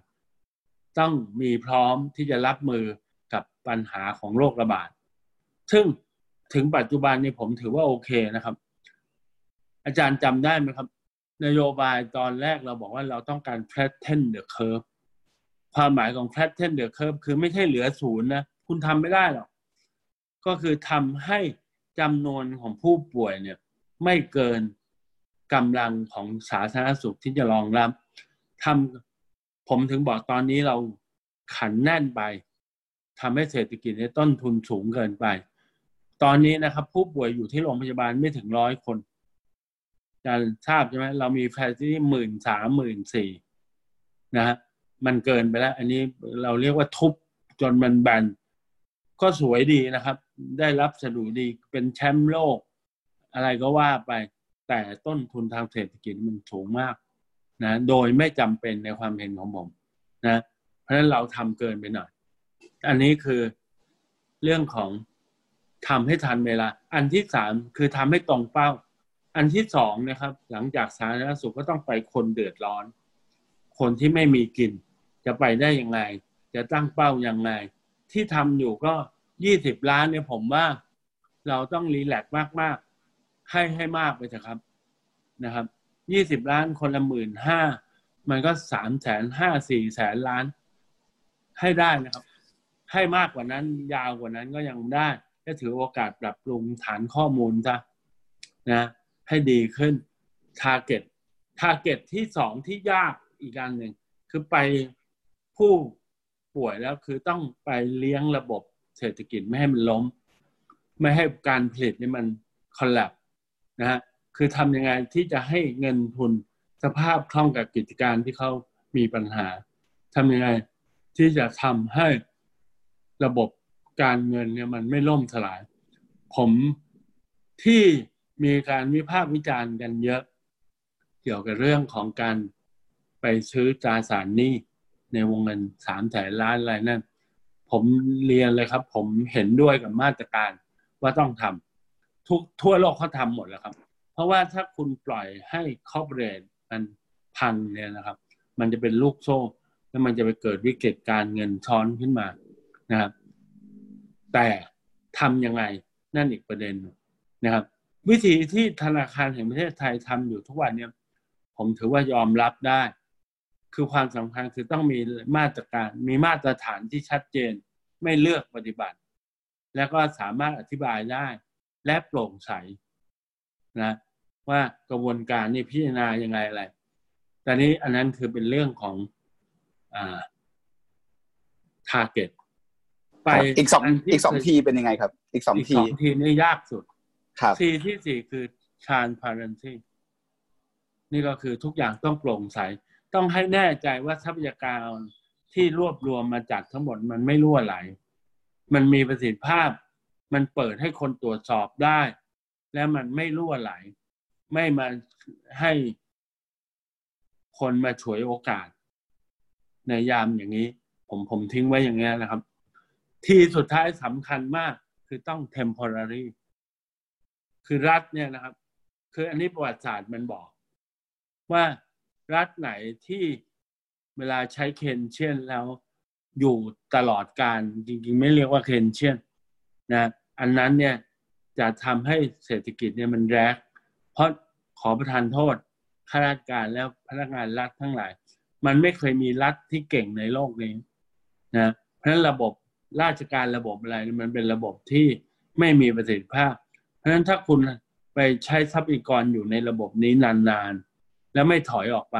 ๆ ต้องมีพร้อมที่จะรับมือกับปัญหาของโรคระบาด ซึ่งถึงปัจจุบันนี้ผมถือว่าโอเคนะครับ อาจารย์จำได้ไหมครับ นโยบายตอนแรกเราบอกว่าเราต้องการ flatten the curve ความหมายของ flatten the curve คือไม่ใช่เหลือศูนย์นะ คุณทำไม่ได้หรอก ก็คือทำให้จำนวนของผู้ป่วยเนี่ย ไม่เกินกำลังของสาธารณสุขที่จะรองรับ ทำผมถึงบอกตอนนี้เราขันแน่นไปทำให้เศรษฐกิจในต้นทุนสูงเกินไป ตอนนี้นะครับ ผู้ป่วยอยู่ที่โรงพยาบาลไม่ถึงร้อยคนจารย์ทราบใช่ไหมเรามีแฟซิที่หมื่นสามหมื่นสี่นะฮะมันเกินไปแล้ว อันนี้เราเรียกว่าทุบจนมันแบนก็สวยดีนะครับ ได้รับสดุดีเป็นแชมป์โลก อะไรก็ว่าไปแต่ต้นทุนทางเศรษฐกิจมันสูงมาก นะโดยไม่จำเป็นในความเห็นของผมนะเพราะฉะนั้นเราทำเกินไปหน่อย อันนี้คือเรื่องของทำให้ทันเวลา อันที่สามคือทำให้ตรงเป้า อันที่สองนะครับ หลังจากสาธารณสุขก็ต้องไปคนเดือดร้อน คนที่ไม่มีกิน จะไปได้ยังไง จะตั้งเป้ายังไง ที่ทำอยู่ก็ยี่สิบล้านเนี่ยผมว่า เราต้องรีแลกซ์มากๆ ให้ให้มากไปเถอะครับนะครับ ยี่สิบล้านคนละหมื่นห้ามันก็สามแสนห้าสี่แสนล้าน ให้ได้นะครับ ให้มากกว่านั้นยาวกว่านั้นก็ยังได้ก็ถือโอกาสปรับปรุงฐานข้อมูลซะนะ ให้ดีขึ้น target target ที่สองที่ยากอีกอันหนึ่งคือไปผู้ป่วยแล้วคือต้องไปเลี้ยงระบบเศรษฐกิจไม่ให้มันล้ม ไม่ให้การผลิตนี่มันคอลลับนะฮะ คือทำยังไงที่จะให้เงินทุนสภาพคล่องกับกิจการที่เขามีปัญหาทำยังไงที่จะทำให้ระบบการเงินเนี่ยมันไม่ล่มสลาย ผมที่มีการวิพากษ์วิจารณ์กันเยอะ เกี่ยวกับเรื่องของการไปซื้อตราสารหนี้ในวงเงินสามแสนล้านอะไรนั่นผมเรียนเลยครับ ผมเห็นด้วยกับมาตรการว่าต้องทำทุกทั่วโลกเขาทำหมดแล้วครับ เพราะว่าถ้าคุณปล่อยให้คอร์ปอเรทมันพังเนี่ยนะครับ มันจะเป็นลูกโซ่ แล้วมันจะไปเกิดวิกฤตการเงินช้อนขึ้นมานะครับ แต่ทำยังไงนั่นอีกประเด็นนะครับ วิธีที่ธนาคารแห่งประเทศไทยทำอยู่ทุกวันเนี่ยผมถือว่ายอมรับได้ คือความสำคัญคือต้องมีมาตรการ มีมาตรฐานที่ชัดเจน ไม่เลือกปฏิบัติ แล้วก็สามารถอธิบายได้ และโปร่งใส นะว่ากระบวนการนี่พิจารณายังไงอะไรแต่นี้อันนั้นคือเป็นเรื่องของอ่า target ไปอีกสองนที่อีกสองทีเป็นยังไงครับ อีกสองอีกทีสองทีนี่ยากสุดครับทีที่สี่คือ transparency นี่ก็คือทุกอย่างต้องโปร่งใส ต้องให้แน่ใจว่าทรัพยากรที่รวบรวมมาจากทั้งหมดมันไม่รั่วไหล มันมีประสิทธิภาพ มันเปิดให้คนตรวจสอบได้ และมันไม่รั่วไหล ไม่มาให้คนมาฉวยโอกาส ในยามอย่างนี้ ผมผมทิ้งไว้อย่างนี้นะครับ ที่สุดท้ายสำคัญมากคือต้อง temporary คือรัฐเนี่ยนะครับ คืออันนี้ประวัติศาสตร์มันบอก ว่ารัฐไหนที่เวลาใช้เคนเชียนแล้วอยู่ตลอดการจริงๆ ไม่เรียกว่าเคนเชียนนะ อันนั้นเนี่ย จะทำให้เศรษฐกิจเนี่ยมันแรกเพราะขอประทานโทษข้าราชการแล้วพนักงานรัฐทั้งหลาย มันไม่เคยมีรัฐที่เก่งในโลกนี้นะเพราะฉะนั้นระบบราชการระบบอะไรมันเป็นระบบที่ไม่มีประสิทธิภาพ เพราะฉะนั้นถ้าคุณไปใช้ทรัพยากรอยู่ในระบบนี้นานๆ แล้วไม่ถอยออกไป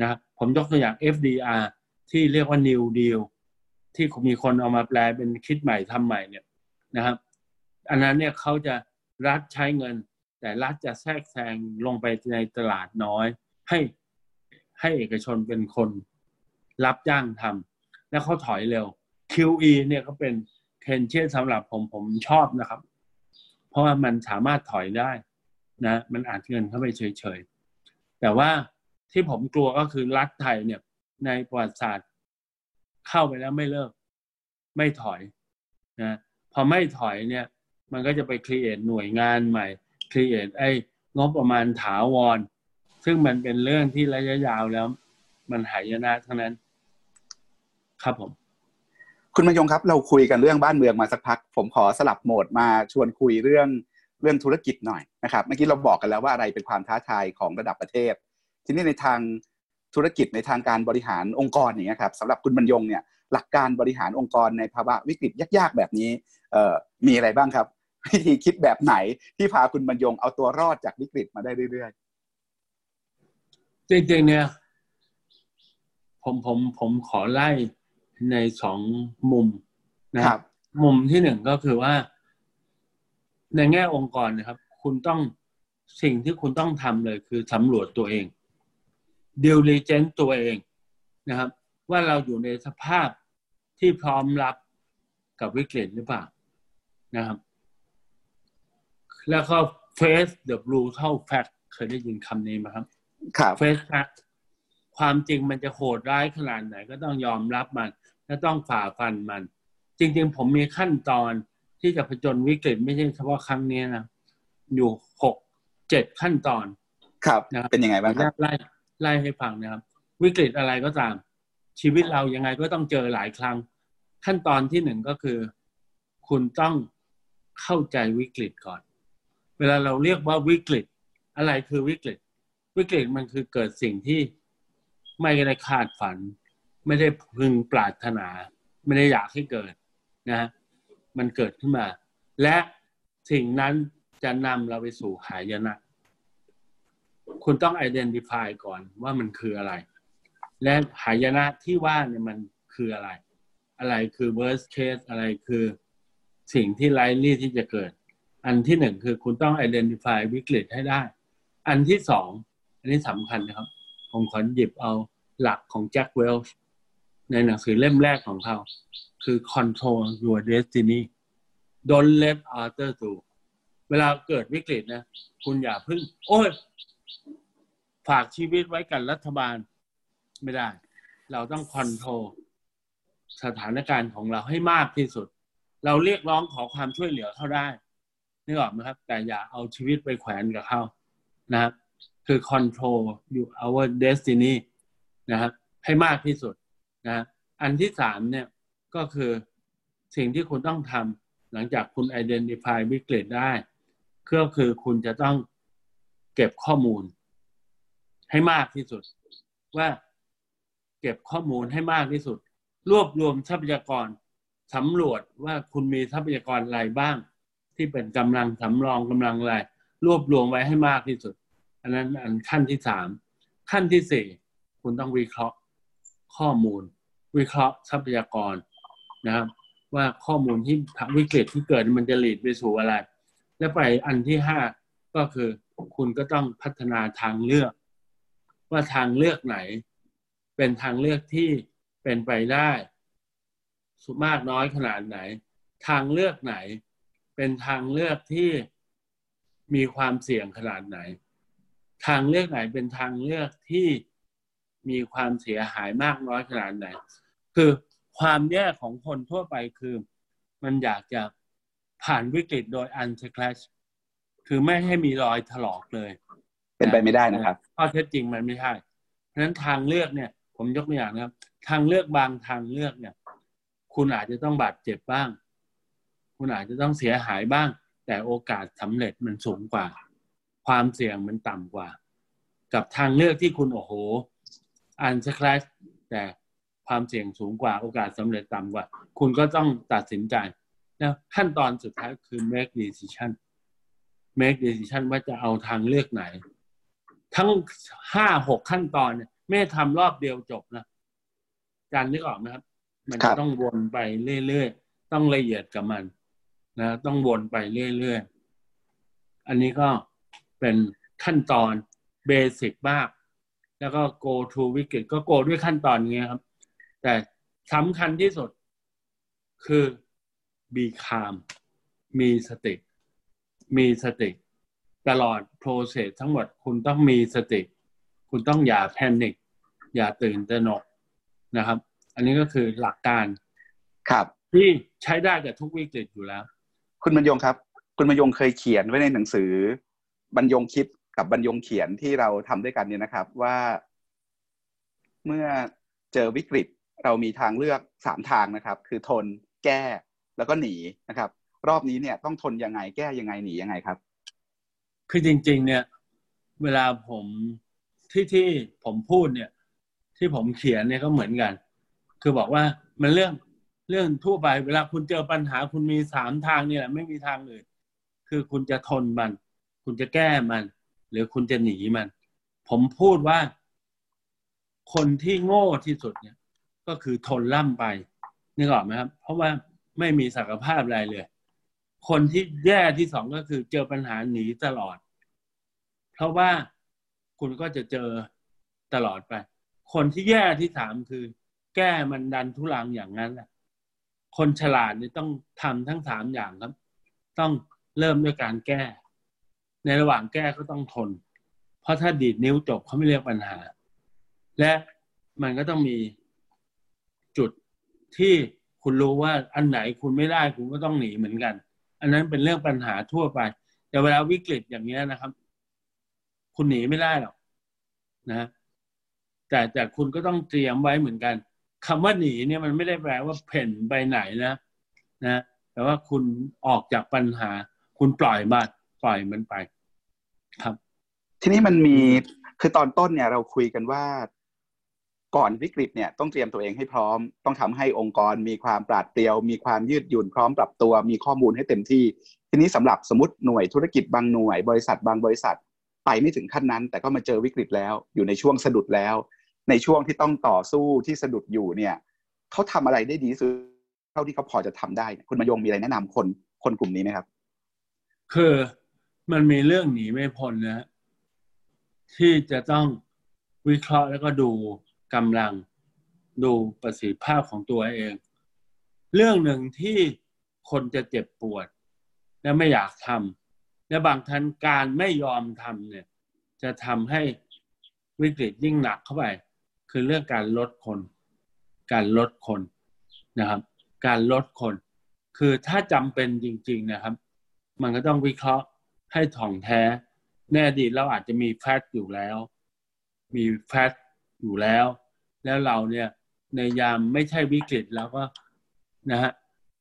นะครับผมยกตัวอย่าง FDR ที่เรียกว่า New Deal ที่มีคนเอามาแปลเป็นคิดใหม่ทำใหม่เนี่ยนะครับ อันนั้นเนี่ยเขาจะรัฐใช้เงิน แต่รัฐจะแทรกแซงลงไปในตลาดน้อย ให้ให้เอกชนเป็นคนรับจ้างทำแล้วเขาถอยเร็ว QE เนี่ยก็เป็นเทนเช่นสำหรับผมผมชอบนะครับ เพราะว่ามันสามารถถอยได้นะ มันอาจเงินเข้าไปเฉยๆ แต่ว่าที่ผมกลัวก็คือรัฐไทยเนี่ย ในประวัติศาสตร์เข้าไปแล้วไม่เลิก ไม่ถอยนะพอไม่ถอยเนี่ย มันก็จะไป create หน่วยงานใหม่ create ไอ้งบประมาณถาวร ซึ่งมันเป็นเรื่องที่ระยะยาวแล้ว มันหายนะทั้งนั้น ครับผม คุณบรรยงครับ เราคุยกันเรื่องบ้านเมืองมาสักพัก ผมขอสลับโหมดมาชวนคุยเรื่องเรื่องธุรกิจหน่อยนะครับเมื่อกี้เราบอกกันแล้วว่าอะไรเป็นความท้าทายของระดับประเทศ ทีนี้ในทางธุรกิจในทางการบริหารองค์กรอย่างเงี้ยครับสำหรับคุณบรรยงเนี่ยหลักการบริหารองค์กรในภาวะวิกฤตยากๆแบบนี้มีอะไรบ้างครับ วิธีคิดแบบไหนที่พาคุณบรรยงเอาตัวรอดจากวิกฤตมาได้เรื่อยๆจริงๆเนี่ย ผมผมผมขอไล่ในสองมุมนะครับ มุมที่หนึ่งก็คือว่า ในแง่องค์กรนะครับ คุณต้องสิ่งที่คุณต้องทำเลยคือสำรวจตัวเองดิวลีเจนตัวเองนะครับ ว่าเราอยู่ในสภาพที่พร้อมรับกับวิกฤตหรือเปล่านะครับ แล้วก็ face the brutal fact เคยได้ยินคำนี้ไหมครับ ครับ face fact ความจริงมันจะโหดร้ายขนาดไหนก็ต้องยอมรับมัน และต้องฝ่าฟันมัน จริงๆ ผมมีขั้นตอนที่จะผจญวิกฤตไม่ใช่เฉพาะครั้งนี้นะ อยู่หกเจ็ดขั้นตอน ครับนะเป็นยังไงบ้างครับไล่ไล่ให้ฟังนะครับ วิกฤตอะไรก็ตาม ชีวิตเรายังไงก็ต้องเจอหลายครั้ง ขั้นตอนที่หนึ่งก็คือ คุณต้องเข้าใจวิกฤตก่อนเวลาเราเรียกว่าวิกฤต อะไรคือวิกฤต วิกฤตมันคือเกิดสิ่งที่ไม่ได้คาดฝัน ไม่ได้พึงปรารถนา ไม่ได้อยากให้เกิดนะมันเกิดขึ้นมา และสิ่งนั้นจะนำเราไปสู่หายนะ คุณต้อง identify ก่อนว่ามันคืออะไร และหายนะที่ว่าเนี่ยมันคืออะไร อะไรคือ worst case อะไรคือสิ่งที่ไร้ลี่ที่จะเกิด อันที่หนึ่งคือคุณต้อง identify วิกฤตให้ได้ อันที่สองอันนี้สำคัญนะครับ ผมขอหยิบเอาหลักของแจ็คเวลช์ในหนังสือเล่มแรกของเขา คือ control your destiny don't let others do เวลาเกิดวิกฤตนะ คุณอย่าพึ่ง โอ้ย ฝากชีวิตไว้กับรัฐบาลไม่ได้ เราต้องคอนโทรลสถานการณ์ของเราให้มากที่สุด เราเรียกร้องขอความช่วยเหลือเขาได้ นึกออกไหมครับ แต่อย่าเอาชีวิตไปแขวนกับเขานะครับ คือ control you our destiny นะครับ ให้มากที่สุดนะอันที่สามเนี่ยก็คือสิ่งที่คุณต้องทำหลังจากคุณ identify วิกฤตได้ก็คือคุณจะต้องเก็บข้อมูล ให้มากที่สุด ว่าเก็บข้อมูลให้มากที่สุด รวบรวมทรัพยากรสำรวจว่าคุณมีทรัพยากรอะไรบ้าง ที่เป็นกำลังสำรองกำลังอะไรรวบรวมไว้ให้มากที่สุด อันนั้นอันขั้นที่สามขั้นที่สี่คุณต้องวิเคราะห์ข้อมูล วิเคราะห์ทรัพยากรนะครับ ว่าข้อมูลที่วิกฤตที่เกิดมันจะหลีดไปสู่อะไร และไปอันที่ห้าก็คือคุณก็ต้องพัฒนาทางเลือก ว่าทางเลือกไหน เป็นทางเลือกที่เป็นไปได้ สุมากน้อยขนาดไหน ทางเลือกไหน เป็นทางเลือกที่มีความเสี่ยงขนาดไหน ทางเลือกไหนเป็นทางเลือกที่มีความเสียหายมากน้อยขนาดไหน คือความแย่ของคนทั่วไปคือ มันอยากจะผ่านวิกฤตโดยอันเชคลชคือไม่ให้มีรอยถลอกเลย เป็นไปไม่ได้นะครับข้อเท็จจริงมันไม่ใช่เพราะฉะนั้นทางเลือกเนี่ย ผมยกตัวอย่างนะครับ ทางเลือกบางทางเลือกเนี่ย คุณอาจจะต้องบาดเจ็บบ้าง คุณอาจจะต้องเสียหายบ้าง แต่โอกาสสำเร็จมันสูงกว่า ความเสี่ยงมันต่ำกว่า กับทางเลือกที่คุณโอ้โห อันสครัชแต่ความเสี่ยงสูงกว่าโอกาสสำเร็จต่ำกว่า คุณก็ต้องตัดสินใจนะขั้นตอนสุดท้ายคือ make decision make decision ว่าจะเอาทางเลือกไหน ทั้งห้าหกขั้นตอนเนี่ยไม่ทำรอบเดียวจบนะการนึกออกนะครับ มันจะต้องวนไปเรื่อยๆ ต้องละเอียดกับมัน นะต้องวนไปเรื่อยๆ อันนี้ก็เป็นขั้นตอนเบสิกมาก แล้วก็ go to วิกฤตก็ go ด้วยขั้นตอนเงี้ยครับ แต่สำคัญที่สุดคือ be calm มีสติ มีสติ ตลอดโปรเซสทั้งหมดคุณต้องมีสติ คุณต้องอย่าแพนิคอย่าตื่นตระหนกนะครับ อันนี้ก็คือหลักการครับที่ใช้ได้กับทุกวิกฤตอยู่แล้ว คุณบรรยงครับ คุณบรรยงเคยเขียนไว้ในหนังสือบรรยงคิดกับบรรยงเขียนที่เราทำด้วยกันเนี่ยนะครับ ว่า เมื่อเจอวิกฤตเรามีทางเลือกสามทางนะครับ คือทนแก้แล้วก็หนีนะครับ รอบนี้เนี่ยต้องทนยังไงแก้ยังไงหนียังไงครับ คือจริง ๆ เนี่ย เวลาผมที่ที่ผมพูดเนี่ย ที่ผมเขียนเนี่ยก็เหมือนกัน คือบอกว่ามันเรื่อง เรื่องทั่วไปเวลาคุณเจอปัญหาคุณมีสามทางนี่ยไม่มีทางอื่น คือคุณจะทนมัน คุณจะแก้มัน หรือคุณจะหนีมัน ผมพูดว่า คนที่โง่ที่สุดเนี่ย ก็คือทนล่ำไปนึกออกไหมครับ เพราะว่าไม่มีศักยภาพอะไรเลย คนที่แย่ที่สองก็คือเจอปัญหาหนีตลอด เพราะว่าคุณก็จะเจอตลอดไป คนที่แย่ที่สามคือ แก้มันดันทุลังอย่างนั้นแหละ คนฉลาดนี่ต้องทำทั้งสามอย่างครับ ต้องเริ่มด้วยการแก้ ในระหว่างแก้ก็ต้องทน เพราะถ้าดีดนิ้วจบเขาไม่เรียกปัญหา และมันก็ต้องมีจุดที่คุณรู้ว่าอันไหนคุณไม่ได้คุณก็ต้องหนีเหมือนกัน อันนั้นเป็นเรื่องปัญหาทั่วไป แต่เวลาวิกฤตอย่างนี้นะครับ คุณหนีไม่ได้หรอกนะ แต่แต่คุณก็ต้องเตรียมไว้เหมือนกัน คำว่าหนีเนี่ยมันไม่ได้แปลว่าเพ่นไปไหนนะนะแต่ว่าคุณออกจากปัญหา คุณปล่อยมันปล่อยมันไป ครับ ทีนี้มันมีคือตอนต้นเนี่ยเราคุยกันว่าก่อนวิกฤตเนี่ยต้องเตรียมตัวเองให้พร้อม ต้องทำให้องค์กรมีความปราดเปรียว มีความยืดหยุ่นพร้อมปรับตัว มีข้อมูลให้เต็มที่ ทีนี้สำหรับสมมติหน่วยธุรกิจบางหน่วย บริษัทบางบริษัท ไปไม่ถึงขั้นนั้น แต่ก็มาเจอวิกฤตแล้ว อยู่ในช่วงสะดุดแล้ว ในช่วงที่ต้องต่อสู้ที่สะดุดอยู่เนี่ยเขาทำอะไรได้ดีสุดเท่าที่เขาพอจะทำได้ คุณมายงมีอะไรแนะนำคนคนกลุ่มนี้ไหมครับ คือมันมีเรื่องหนีไม่พ้นนะที่จะต้องวิเคราะห์แล้วก็ดูกำลังดูประสิทธิภาพของตัวเอง เรื่องหนึ่งที่คนจะเจ็บปวด และไม่อยากทำและบางท่านการไม่ยอมทำเนี่ย จะทำให้วิกฤตยิ่งหนักเข้าไป คือเรื่องการลดคน การลดคนนะครับ การลดคน คือถ้าจำเป็นจริง ๆนะครับ มันก็ต้องวิเคราะห์ให้ถ่องแท้ แน่ดีเราอาจจะมีแฟตอยู่แล้ว มีแฟตอยู่แล้ว แล้วเราเนี่ยในยามไม่ใช่วิกฤตเราก็นะฮะ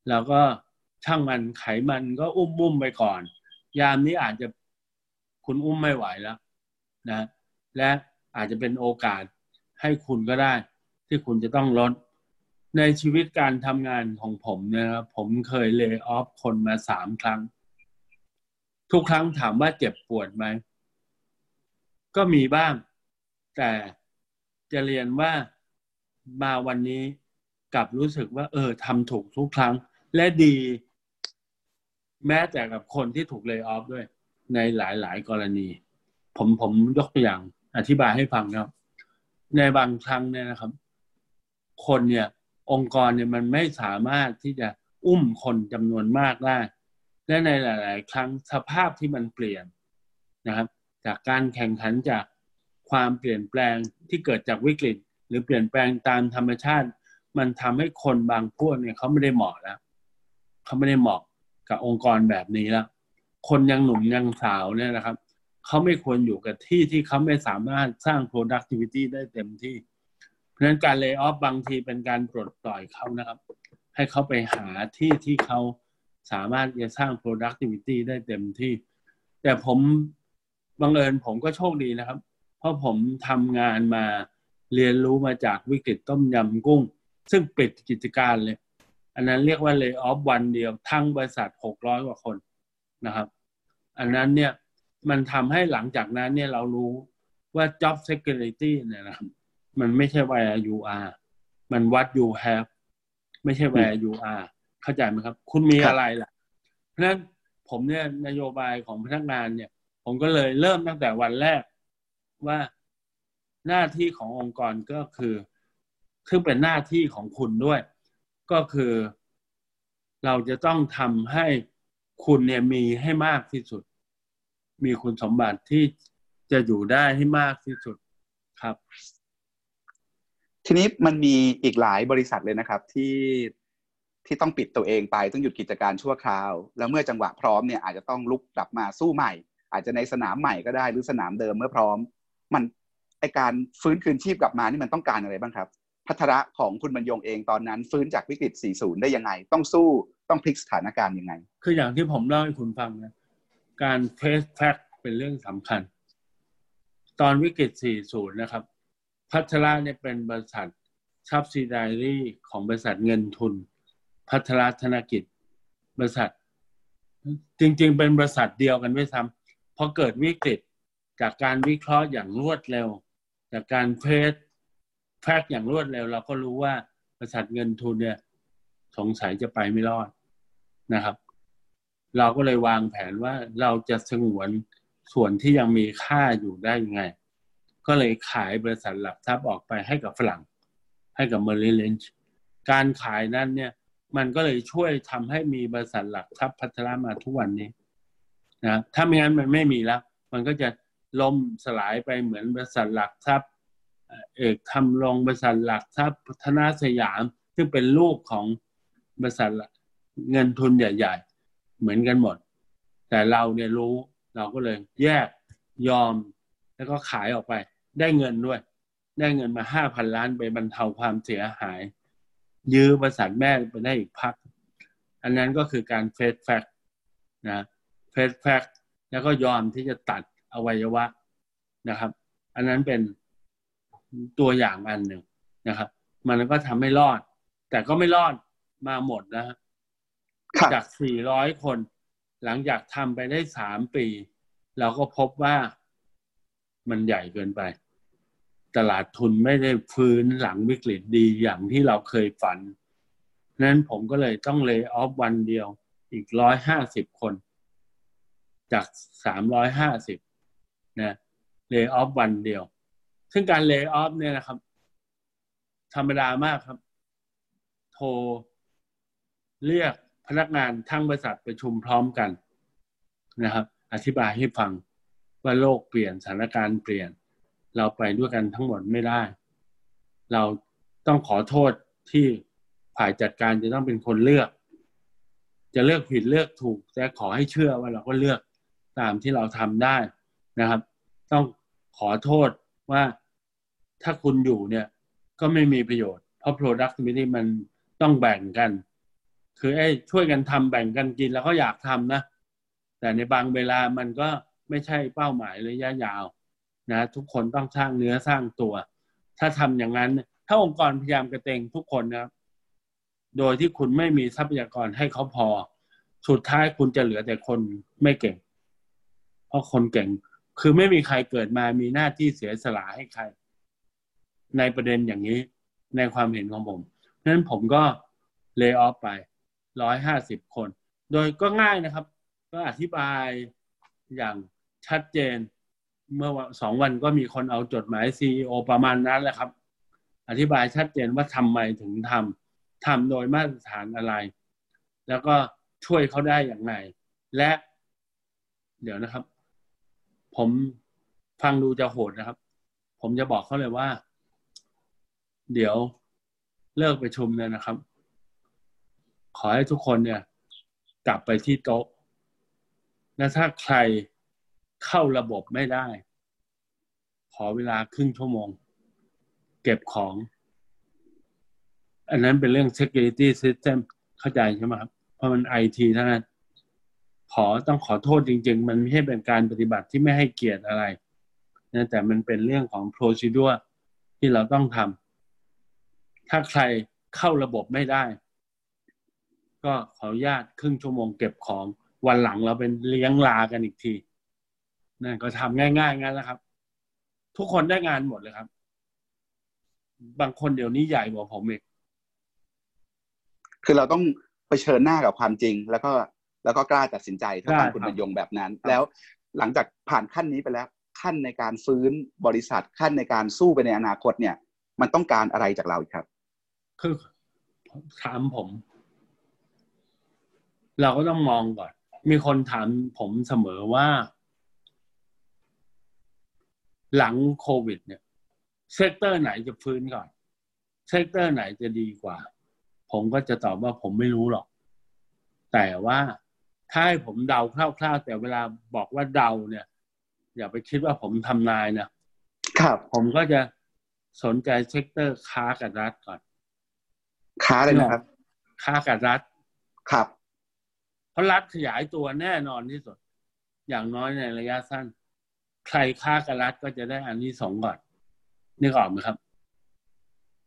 เราก็ช่างมันไขมันก็อุ้มบุ้มไปก่อน ยามนี้อาจจะคุณอุ้มไม่ไหวแล้วนะและอาจจะเป็นโอกาส ให้คุณก็ได้ ที่คุณจะต้องลด ในชีวิตการทำงานของผมเนี่ยครับผมเคยเลย์ออฟคนมาสามครั้ง ทุกครั้งถามว่าเจ็บปวดไหม ก็มีบ้าง แต่จะเรียนว่ามาวันนี้กลับรู้สึกว่า เออทำถูกทุกครั้ง และดี แม้แต่กับคนที่ถูกเลิกออฟด้วย ในหลาย ๆ กรณี ผมผมยกตัวอย่างอธิบายให้ฟังครับ ในบางครั้งเนี่ยนะครับ คนเนี่ย องค์กรเนี่ยมันไม่สามารถที่จะอุ้มคนจำนวนมากได้และในหลาย ๆ ครั้งสภาพที่มันเปลี่ยนนะครับ จากการแข่งขันจากความเปลี่ยนแปลงที่เกิดจากวิกฤต หรือเปลี่ยนแปลงตามธรรมชาติ มันทำให้คนบางพวกเนี่ยเขาไม่ได้เหมาะแล้วเขาไม่ได้เหมาะกับองค์กรแบบนี้แล้วคนยังหนุ่มยังสาวเนี่ยนะครับ เขาไม่ควรอยู่กับที่ที่เขาไม่สามารถสร้าง productivity ได้เต็มที่ เพราะฉะนั้นการเลิกออฟบางทีเป็นการปลดปล่อยเขานะครับ ให้เขาไปหาที่ที่เขาสามารถจะสร้าง productivity ได้เต็มที่ แต่ผมบังเอิญผมก็โชคดีนะครับ เพราะผมทำงานมาเรียนรู้มาจากวิกฤตต้มยำกุ้ง ซึ่งปิดกิจการเลย อันนั้นเรียกว่าเลยออฟวันเดียวทั้งบริษัทหกร้อยกว่าคนนะครับ อันนั้นเนี่ย มันทำให้หลังจากนั้นเนี่ยเรารู้ว่า job security เนี่ยนะครับ มันไม่ใช่ where you are มัน what you have ไม่ใช่ where you are เข้าใจไหมครับ คุณมีอะไรล่ะ เพราะฉะนั้นผมเนี่ยนโยบายของพนักงานเนี่ย ผมก็เลยเริ่มตั้งแต่วันแรกว่าหน้าที่ขององค์กรก็คือ ซึ่งเป็นหน้าที่ของคุณด้วย ก็คือเราจะต้องทำให้คุณเนี่ยมีให้มากที่สุด มีคุณสมบัติที่จะอยู่ได้ให้มากที่สุดครับ ทีนี้มันมีอีกหลายบริษัทเลยนะครับ ที่ที่ต้องปิดตัวเองไปต้องหยุดกิจการชั่วคราว แล้วเมื่อจังหวะพร้อมเนี่ยอาจจะต้องลุกกลับมาสู้ใหม่ อาจจะในสนามใหม่ก็ได้หรือสนามเดิมเมื่อพร้อม มันไอการฟื้นคืนชีพกลับมานี่มันต้องการอะไรบ้างครับ พัฒระของคุณบรรยงเองตอนนั้น ฟื้นจากวิกฤต 40 ได้ยังไง ต้องสู้ต้องพลิกสถานการณ์ยังไง คืออย่างที่ผมเล่าให้คุณฟังนะ การเฟสแฟกเป็นเรื่องสำคัญ ตอนวิกฤต 40 นะครับ ภัทรเนี่ยเป็นบริษัท subsidiary ของบริษัทเงินทุน ภัทรธนกิจ บริษัท จริง ๆ เป็นบริษัทเดียวกันด้วยซ้ำพอเกิดวิกฤตจากการวิเคราะห์อย่างรวดเร็ว จากการ face fact อย่างรวดเร็ว เราก็รู้ว่าบริษัทเงินทุนเนี่ย สงสัยจะไปไม่รอดนะครับ เราก็เลยวางแผนว่าเราจะสงวนส่วนที่ยังมีค่าอยู่ได้ยังไง ก็เลยขายบริษัทหลักทรัพย์ออกไปให้กับฝรั่ง ให้กับเมอร์ลิเลนช์การขายนั้นเนี่ยมันก็เลยช่วยทำให้มีบริษัทหลักทรัพย์พัฒนามาทุกวันนี้นะถ้าไม่งั้นมันไม่มีแล้ว มันก็จะล่มสลายไปเหมือนบริษัทหลักทรัพย์ เอกทำลงบริษัทหลักทรัพย์พัฒนาสยาม ซึ่งเป็นลูกของบริษัทเงินทุนใหญ่ ๆ เหมือนกันหมด แต่เราเนี่ยรู้เราก็เลยแยกยอมแล้วก็ขายออกไป ได้เงินด้วย ได้เงินมาห้าพันล้านไปบรรเทาความเสียหาย ยื้อบริษัทแม่ไปได้อีกพัก อันนั้นก็คือการเฟสแฟกนะเฟสแฟกแล้วก็ยอมที่จะตัดอวัยวะนะครับ อันนั้นเป็นตัวอย่างอันหนึ่งนะครับ มันก็ทำให้รอด แต่ก็ไม่รอดมาหมดนะฮะ จากสี่ร้อยคน หลังจากทำไปได้สามปี เราก็พบว่ามันใหญ่เกินไป ตลาดทุนไม่ได้ฟื้นหลังวิกฤตดีอย่างที่เราเคยฝัน นั้นผมก็เลยต้องเลยออฟวันเดียวอีกร้อยห้าสิบคน จากสามร้อยห้าสิบนะเลยออฟวันเดียว ซึ่งการเลยออฟเนี่ยนะครับ ธรรมดามากครับ โทรเรียก พนักงานทั้งบริษัทประชุมพร้อมกันนะครับ อธิบายให้ฟังว่าโลกเปลี่ยนสถานการณ์เปลี่ยน เราไปด้วยกันทั้งหมดไม่ได้ เราต้องขอโทษที่ฝ่ายจัดการจะต้องเป็นคนเลือก จะเลือกผิดเลือกถูก แต่ขอให้เชื่อว่าเราก็เลือกตามที่เราทำได้นะครับ ต้องขอโทษว่าถ้าคุณอยู่เนี่ยก็ไม่มีประโยชน์ เพราะ productivity มันต้องแบ่งกัน คือไอ้ช่วยกันทำแบ่งกันกินแล้วก็อยากทำนะ แต่ในบางเวลามันก็ไม่ใช่เป้าหมายระยะยาวนะทุกคนต้องสร้างเนื้อสร้างตัว ถ้าทำอย่างนั้น ถ้าองค์กรพยายามกระเตงทุกคนนะครับ โดยที่คุณไม่มีทรัพยากรให้เขาพอ สุดท้ายคุณจะเหลือแต่คนไม่เก่ง เพราะคนเก่ง คือไม่มีใครเกิดมามีหน้าที่เสียสละให้ใคร ในประเด็นอย่างนี้ในความเห็นของผมนั้นผมก็เลย์ออฟไป ร้อยห้าสิบคน โดยก็ง่ายนะครับ ก็อธิบายอย่างชัดเจน เมื่อสองวันก็มีคนเอาจดหมายซีอประมาณนั้นแหละครับ อธิบายชัดเจนว่าทำไมถึงทำทำโดยมาตรฐานอะไร แล้วก็ช่วยเขาได้อย่างไรและ เดี๋ยวนะครับ ผมฟังดูจะโหดนะครับ ผมจะบอกเขาเลยว่า เดี๋ยวเลิกประชุมเนี่ยนะครับ ขอให้ทุกคนเนี่ย กลับไปที่โต๊ะ และถ้าใครเข้าระบบไม่ได้ ขอเวลาครึ่งชั่วโมง เก็บของ อันนั้นเป็นเรื่อง security system เข้าใจใช่ไหมครับ เพราะมันไอทีเท่านั้น ขอต้องขอโทษจริง ๆ มันไม่ใช่เป็นการปฏิบัติที่ไม่ให้เกียรติอะไรนะแต่มันเป็นเรื่องของ procedure ที่เราต้องทำถ้าใครเข้าระบบไม่ได้ ก็ขออนุญาตครึ่งชั่วโมงเก็บของวันหลังเราเป็นเลี้ยงลากันอีกทีนั่นก็ทำง่ายๆงั้นแหละครับ ทุกคนได้งานหมดเลยครับ บางคนเดี๋ยวนี้ใหญ่กว่าผมอีกคือเราต้องไปเชิญหน้ากับความจริง แล้วก็แล้วก็กล้าตัดสินใจถ้าฟังคุณบรรยงแบบนั้น แล้วหลังจากผ่านขั้นนี้ไปแล้ว ขั้นในการฟื้นบริษัทขั้นในการสู้ไปในอนาคตเนี่ย มันต้องการอะไรจากเราครับ คือถามผม เราก็ต้องมองก่อน มีคนถามผมเสมอว่า หลังโควิด เนี่ย sector ไหนจะฟื้นก่อน sector ไหนจะดีกว่า ผมก็จะตอบว่าผมไม่รู้หรอก แต่ว่าถ้าให้ผมเดาคร่าวๆ แต่เวลาบอกว่าเดาเนี่ย อย่าไปคิดว่าผมทำนายนะครับ ผมก็จะสนใจ sector ค้ากับรัฐก่อน ค้าเลยนะครับ ค้ากับรัฐครับ เพราะรัฐขยายตัวแน่นอนที่สุด อย่างน้อยในระยะสั้น ใครค้ากับรัฐก็จะได้อันนี้สองก่อนนี่ออกไหมครับ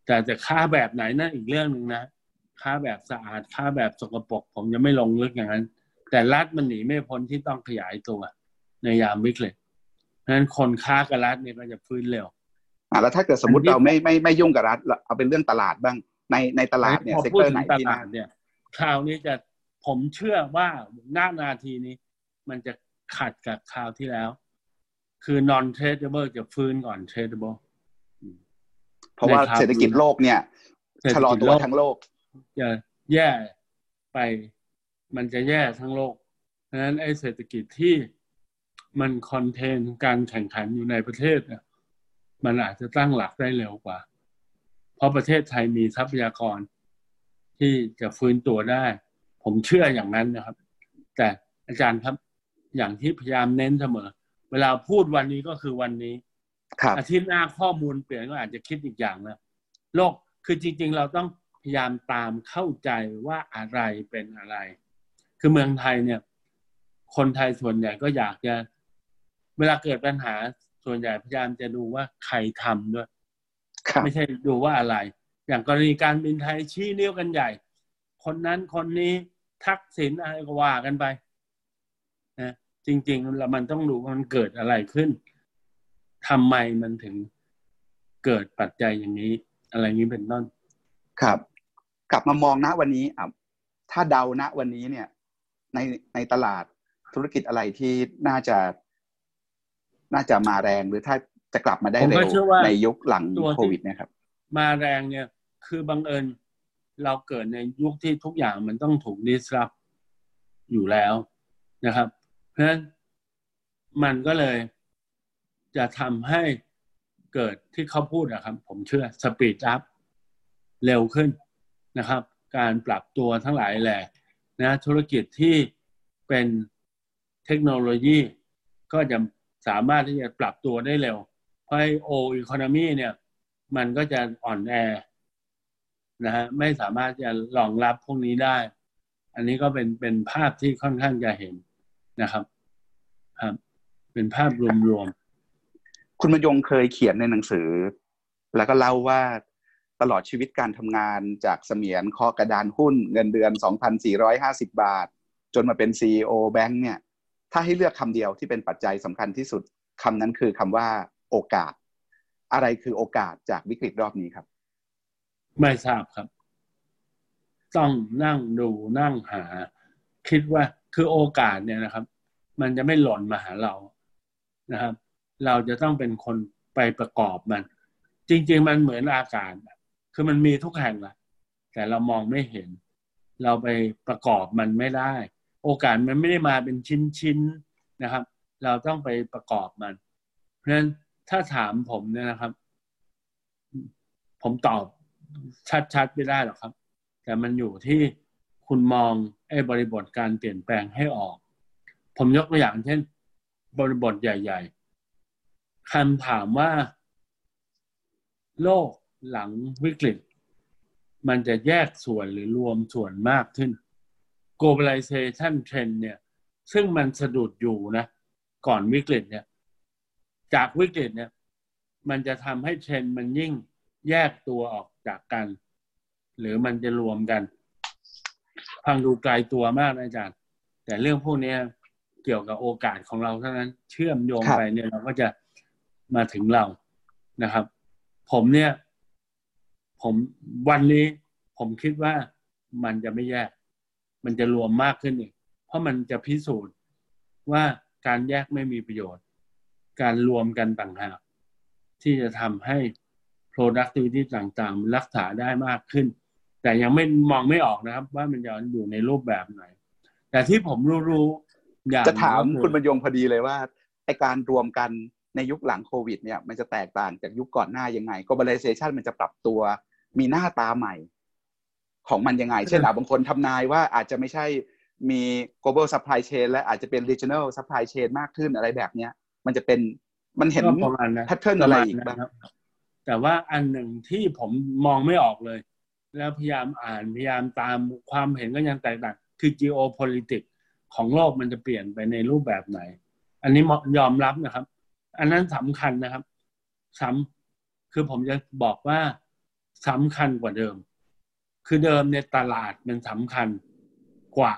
แต่จะค้าแบบไหนนั่นอีกเรื่องหนึ่งนะค้าแบบสะอาดค้าแบบสกปรกผมจะไม่ลงลึกอย่างนั้น แต่รัฐมันหนีไม่พ้นที่ต้องขยายตัว ในยามวิกฤตเพราะฉะนั้นคนค้ากับรัฐเนี่ยก็จะฟื้นเร็วอ่าแล้วถ้าเกิดสมมติเราไม่ไม่ไม่ยุ่งกับรัฐเอาเป็นเรื่องตลาดบ้างในในตลาดเนี่ยพอเซกพูดเตอร์ถึไหนงตที่ลาดเนี่ยคราวนี้จะ ผมเชื่อว่าหน้านาทีนี้ มันจะขัดกับคราวที่แล้ว คือ non tradable จะฟื้นก่อน tradable เพราะว่าในภาพเศรษฐกิจโลกเนี่ยเศรษฐกิจชะลอตัวโลกทั้งโลกจะแย่ไป มันจะแย่ทั้งโลกเพราะฉะนั้นไอ้เศรษฐกิจที่มันคอนเทนการแข่งขันอยู่ในประเทศเนี่ยมันอาจจะตั้งหลักได้เร็วกว่า เพราะประเทศไทยมีทรัพยากรที่จะฟื้นตัวได้ ผมเชื่ออย่างนั้นนะครับ แต่อาจารย์ครับอย่างที่พยายามเน้นเสมอ เวลาพูดวันนี้ก็คือวันนี้ครับอาทิตย์หน้าข้อมูลเปลี่ยนก็อาจจะคิดอีกอย่างนะโลกคือจริง ๆ เราต้องพยายามตามเข้าใจว่าอะไรเป็นอะไร คือเมืองไทยเนี่ย คนไทยส่วนใหญ่ก็อยากจะ เวลาเกิดปัญหาส่วนใหญ่พยายามจะดูว่าใครทำด้วยครับไม่ใช่ดูว่าอะไร อย่างกรณีการบินไทยชี้นิ้วกันใหญ่ คนนั้นคนนี้ ทักษิณอะไรก็ว่ากันไปนะจริงๆแล้วมันต้องดูว่ามันเกิดอะไรขึ้นทำไมมันถึงเกิดปัจจัยอย่างนี้ อะไรนี้เป็นต้นครับ กลับมามองณวันนี้อะถ้าเดาณวันนี้เนี่ย ในในตลาดธุรกิจอะไรที่น่าจะ น่าจะมาแรงหรือถ้าจะกลับมาได้ผมเร็ก็วเชื่อว่าในยุคหลังตัวที่โควิดเนะครับ มาแรงเนี่ย คือบังเอิญ เราเกิดในยุคที่ทุกอย่างมันต้องถูก disrupt อยู่แล้วนะครับ เพราะฉะนั้นมันก็เลยจะทำให้เกิดที่เขาพูดนะครับ ผมเชื่อ speed up เร็วขึ้นนะครับ การปรับตัวทั้งหลายแหละนะธุรกิจที่เป็นเทคโนโลยีก็จะสามารถที่จะปรับตัวได้เร็ว เพราะโออีโคโนมีเนี่ย มันก็จะอ่อนแอ นะฮะไม่สามารถจะรองรับพวกนี้ได้ อันนี้ก็เป็นเป็นภาพที่ค่อนข้างจะเห็นนะครับครับเป็นภาพรวมๆคุณมยงเคยเขียนในหนังสือ แล้วก็เล่าว่าตลอดชีวิตการทำงานจากเสมียนคาะกระดานหุ้นเงินเดือน 2,450 บาท จนมาเป็น CEO แบงค์เนี่ย ถ้าให้เลือกคำเดียวที่เป็นปัจจัยสำคัญที่สุดคำนั้นคือคำว่าโอกาส อะไรคือโอกาสจากวิกฤตรอบนี้ครับ ไม่ทราบครับ ต้องนั่งดูนั่งหา คิดว่าคือโอกาสเนี่ยนะครับ มันจะไม่หล่นมาหาเรานะครับ เราจะต้องเป็นคนไปประกอบมัน จริง ๆ มันเหมือนอากาศคือมันมีทุกแห่งแหละแต่เรามองไม่เห็น เราไปประกอบมันไม่ได้ โอกาสมันไม่ได้มาเป็นชิ้นๆนะครับ เราต้องไปประกอบมัน เพราะฉะนั้นถ้าถามผมเนี่ยนะครับ ผมตอบ ชัดๆไม่ได้หรอกครับ แต่มันอยู่ที่คุณมองไอ้บริบทการเปลี่ยนแปลงให้ออก ผมยกตัวอย่างเช่น บริบทใหญ่ ๆคำถามว่า โลกหลังวิกฤต มันจะแยกส่วนหรือรวมส่วนมากขึ้น globalization trend เนี่ย ซึ่งมันสะดุดอยู่นะ ก่อนวิกฤตเนี่ย จากวิกฤตเนี่ย มันจะทำให้เทรนด์มันยิ่ง แยกตัวออกจากกัน หรือมันจะรวมกัน ฟังดูไกลตัวมากนะอาจารย์ แต่เรื่องพวกนี้เกี่ยวกับโอกาสของเราเท่านั้น เชื่อมโยงไปเนี่ยเราก็จะมาถึงเรานะครับ ผมเนี่ย ผมวันนี้ผมคิดว่ามันจะไม่แยก มันจะรวมมากขึ้นอีก เพราะมันจะพิสูจน์ว่าการแยกไม่มีประโยชน์ การรวมกันต่างหากที่จะทำให้ productivity ต่างๆรักษาได้มากขึ้น แต่ยังไม่มองไม่ออกนะครับ ว่ามันจะอยู่ในรูปแบบไหน แต่ที่ผมรู้ๆอย่างจะถามคุณบรรยงพอดีเลยว่าไอการรวมกันในยุคหลังโควิดเนี่ยมันจะแตกต่างจากยุคก่อนหน้ายังไง globalization มันจะปรับตัวมีหน้าตาใหม่ ของมันยังไง เช่นบางคนทำนายว่าอาจจะไม่ใช่มี global supply chain และอาจจะเป็น regional supply chain มากขึ้นอะไรแบบเนี้ย มันจะเป็นมันเห็นก็ประมาณนั้นแพทเทิร์นอะไรอีกบ้าง แต่ว่าอันหนึ่งที่ผมมองไม่ออกเลย แล้วพยายามอ่านพยายามตามความเห็นก็ยังแตกต่างคือ geopolitics ของโลกมันจะเปลี่ยนไปในรูปแบบไหน อันนี้ยอมรับนะครับ อันนั้นสำคัญนะครับสำคือผมจะบอกว่าสำคัญกว่าเดิม คือเดิมในตลาดมันสำคัญกว่า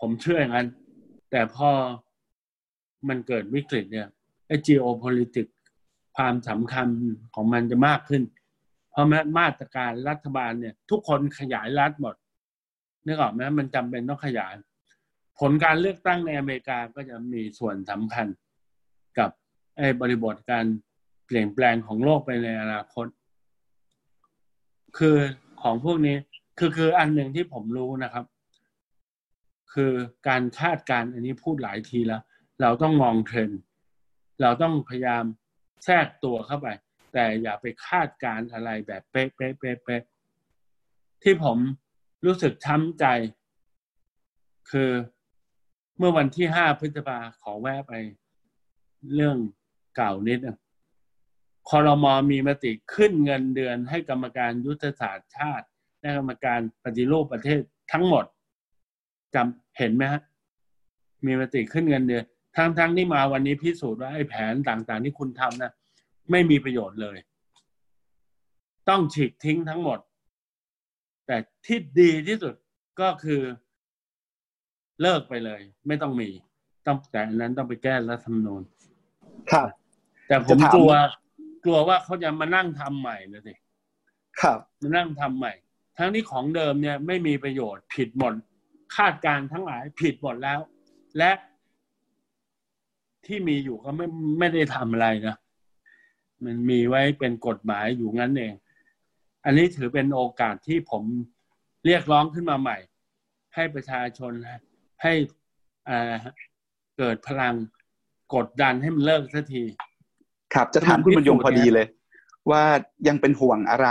ผมเชื่ออย่างนั้น แต่พอมันเกิดวิกฤตเนี่ยไอ้ geopolitics ความสำคัญของมันจะมากขึ้น เพราะมาตรการรัฐบาลเนี่ย ทุกคนขยายรัฐหมดนึกออกไหมมันจำเป็นต้องขยาย ผลการเลือกตั้งในอเมริกาก็จะมีส่วนสำคัญกับไอ้บริบทการเปลี่ยนแปลงของโลกไปในอนาคต คือของพวกนี้คือคืออันหนึ่งที่ผมรู้นะครับ คือการคาดการณ์อันนี้พูดหลายทีแล้ว เราต้องมองเทรนด์เราต้องพยายาม แทรกตัวเข้าไป แต่อย่าไปคาดการ์อะไรแบบเป๊ะเป๊ะเป๊ะเป๊ะที่ผมรู้สึกช้ำใจ คือเมื่อวันที่ห้าพฤษภาขอแวะไป เรื่องเก่านิดนึงคอรมอมีมติขึ้นเงินเดือนให้กรรมการยุทธศาสตร์ชาติ และกรรมการปฏิรูปประเทศทั้งหมดจำเห็นไหมฮะมีมติขึ้นเงินเดือน ทั้งทั้งที่มาวันนี้พิสูจน์ว่าไอ้แผนต่างๆ ที่คุณทำนะไม่มีประโยชน์เลย ต้องฉีกทิ้งทั้งหมด แต่ที่ดีที่สุดก็คือเลิกไปเลย ไม่ต้องมี ต้องแต่อันนั้นต้องไปแก้รัฐธรรมนูญครับ แต่ผมจะถามกลัว กลัวว่าเขาจะมานั่งทำใหม่นะสิครับมานั่งทำใหม่ ทั้งที่ของเดิมเนี่ยไม่มีประโยชน์ผิดหมดคาดการณ์ทั้งหลายผิดหมดแล้ว และ ที่มีอยู่ก็ไม่ไม่ได้ทำอะไรนะมันมีไว้เป็นกฎหมายอยู่งั้นเอง อันนี้ถือเป็นโอกาสที่ผมเรียกร้องขึ้นมาใหม่ ให้ประชาชนให้เกิดพลังกดดันให้มันเลิกสักที ครับจะถามคุณบรรยงพิสูจน์พอดีเลย ว่ายังเป็นห่วงอะไร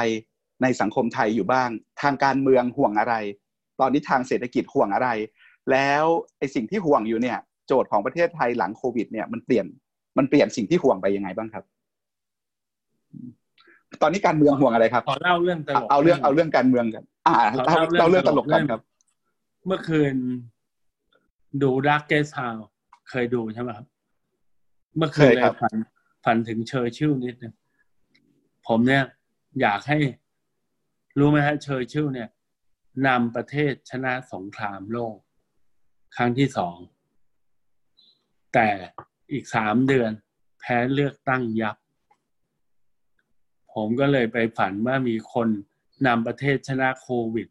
ในสังคมไทยอยู่บ้าง ทางการเมืองห่วงอะไร ตอนนี้ทางเศรษฐกิจห่วงอะไร แล้วไอ้สิ่งที่ห่วงอยู่เนี่ย โจทย์ของประเทศไทยหลังโควิด เนี่ยมันเปลี่ยนมันเปลี่ยนสิ่งที่ห่วงไปยังไงบ้างครับ ตอนนี้การเมืองห่วงอะไรครับขอเล่าเรื่องตลกเอาเรื่องเอาเรื่องการเมืองกัน อ่าขอเล่าเล่าเล่าเรื่เรื่อองงตลกกันตลกครับ เมื่อคืน ดูดักเกสฮาวเคยดูใช่ไหมครับ เมื่อคืนเคยเลครัยบฝันฝันถึงเชอร์ชิลนิดนึงผมเนี่ย อยากให้ รู้ไหมฮะเชอร์ชิลเนี่ยนำประเทศชนะสงครามโลก ครั้งที่สอง แต่อีกสามเดือน แพ้เลือกตั้งยับ ผมก็เลยไปฝันว่ามีคนนำประเทศชนะโควิด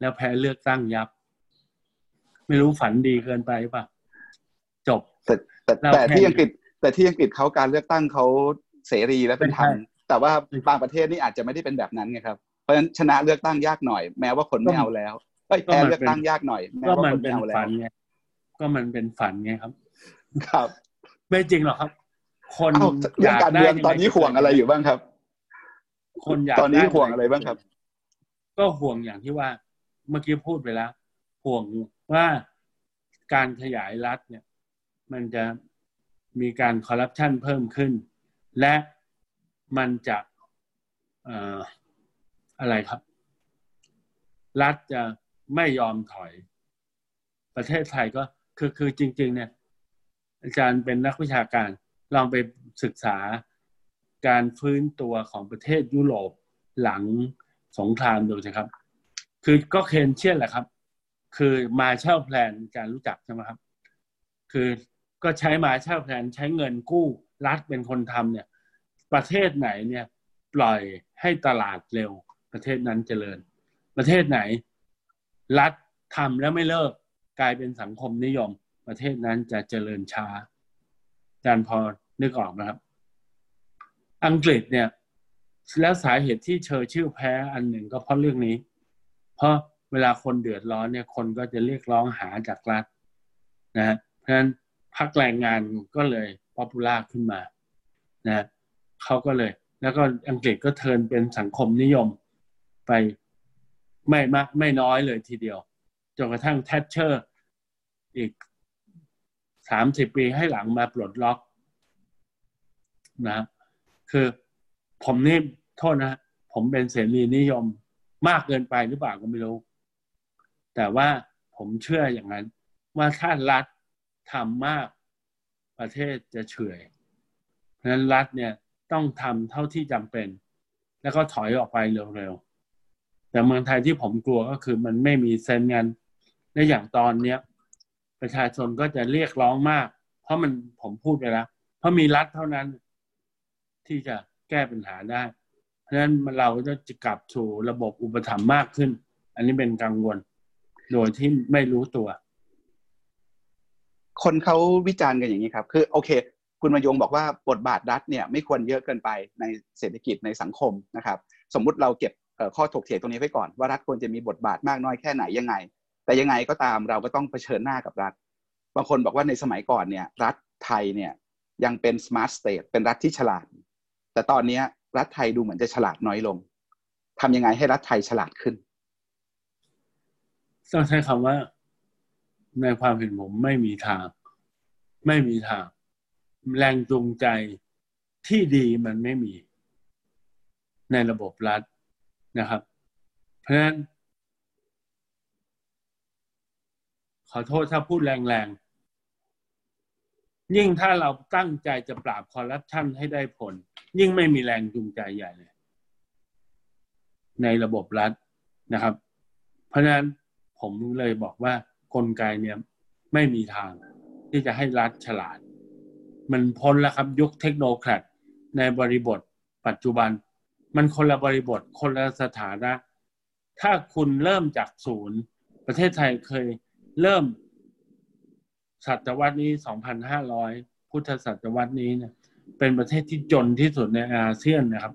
แล้วแพ้เลือกตั้งยับ ไม่รู้ฝันดีเกินไปป่ะ จบ แต่แต่เราแต่แค่ที่อังกฤษแต่ที่อังกฤษเขาการเลือกตั้งเขาเสรีและเป็นธรรมไม่ใช่แต่ว่าบางประเทศนี่อาจจะไม่ได้เป็นแบบนั้นไงครับเพราะฉะนั้นชนะเลือกตั้งยากหน่อย แม้ว่าคนไม่เอาแล้วเอ้ยก็แพ้มันเลือกตั้งยากหน่อยแม้ก็ว่ามันคนเป็ไม่นเอาแล้ฝัวนไง ก็มันเป็นฝันไงครับ ครับ ไม่จริงหรอกครับ คนเอ้าเรื่องการเมืองยได้ตอนนี้ห่วงอะไรอยู่บ้างครับ คนอยากตอนนี้ด้ห่วงอะไรบ้างครับ ก็ห่วงอย่างที่ว่า เมื่อกี้พูดไปแล้ว ห่วงว่าการขยายรัฐเนี่ย มันจะมีการคอร์รัปชันเพิ่มขึ้น และมันจะอะไรครับ รัฐจะไม่ยอมถอย ประเทศไทยก็ คือคือจริง ๆ เนี่ย อาจารย์เป็นนักวิชาการ ลองไปศึกษาการฟื้นตัวของประเทศยุโรปหลังสงครามดูสิครับ คือก็เคนเชียนแหละครับ คือมาเช่าแพลนการรู้จักใช่ไหมครับ คือก็ใช้มาเช่าแพลนใช้เงินกู้รัฐเป็นคนทำเนี่ย ประเทศไหนเนี่ยปล่อยให้ตลาดเร็ว ประเทศนั้นเจริญ ประเทศไหน รัฐทำแล้วไม่เลิก กลายเป็นสังคมนิยม ประเทศนั้นจะเจริญช้าอาจารย์พอนึกออกนะครับ อังกฤษเนี่ย แล้วสาเหตุที่เชอร์ชิลแพ้อันหนึ่งก็เพราะเรื่องนี้ เพราะเวลาคนเดือดร้อนเนี่ยคนก็จะเรียกร้องหาจากรัฐนะเพราะฉะนั้นพรรคแรงงานก็เลย popular ขึ้นมานะเขาก็เลย แล้วก็อังกฤษก็ turn เป็นสังคมนิยมไปไม่มากไม่น้อยเลยทีเดียวจนกระทั่งแทชเชอร์ อีกสามสิบปีให้หลังมาปลดล็อกนะคือผมนี่โทษนะ ผมเป็นเสรีนิยมมากเกินไปหรือเปล่าก็ไม่รู้ แต่ว่าผมเชื่ออย่างนั้น ว่าถ้ารัฐทำมากประเทศจะเฉื่อยเพราะฉะนั้นรัฐเนี่ยต้องทำเท่าที่จำเป็น แล้วก็ถอยออกไปเร็วๆแต่เมืองไทยที่ผมกลัวก็คือมันไม่มีเซนงานในอย่างตอนเนี้ย ประชาชนก็จะเรียกร้องมาก เพราะมันผมพูดไปแล้ว เพราะมีรัฐเท่านั้น ที่จะแก้ปัญหาได้ เพราะฉะนั้นเราจะกลับสู่ระบบอุปถัมภ์มากขึ้น อันนี้เป็นกังวล โดยที่ไม่รู้ตัว คนเขาวิจารณ์กันอย่างนี้ครับ คือโอเค คุณมายงบอกว่าบทบาทรัฐเนี่ยไม่ควรเยอะเกินไปในเศรษฐกิจในสังคมนะครับ สมมุติเราเก็บข้อถกเถียงตรงนี้ไว้ก่อนว่ารัฐควรจะมีบทบาทมากน้อยแค่ไหนยังไง แต่ยังไงก็ตามเราก็ต้องเผชิญหน้ากับรัฐ บางคนบอกว่าในสมัยก่อนเนี่ย รัฐไทยเนี่ยยังเป็น smart state เป็นรัฐที่ฉลาด แต่ตอนนี้รัฐไทยดูเหมือนจะฉลาดน้อยลงทำยังไงให้รัฐไทยฉลาดขึ้นต้องใช้คำว่าในความเห็นผมไม่มีทาง ไม่มีทาง แรงจูงใจที่ดีมันไม่มีในระบบรัฐนะครับ เพราะฉะนั้น ขอโทษถ้าพูดแรงๆ ยิ่งถ้าเราตั้งใจจะปราบคอร์รัปชันให้ได้ผล ยิ่งไม่มีแรงจูงใจใหญ่เลย ในระบบรัฐนะครับ เพราะฉะนั้นผมเลยบอกว่ากลไกเนี่ยไม่มีทางที่จะให้รัฐฉลาด มันพ้นแล้วครับยุคเทคโนแครดในบริบทปัจจุบัน มันคนละบริบทคนละสถานะ ถ้าคุณเริ่มจากศูนย์ ประเทศไทยเคย เริ่มศตวรรษนี้สองพันห้าร้อยพุทธศตวรรษนี้เนี่ยเป็นประเทศที่จนที่สุดในอาเซียนนะครับ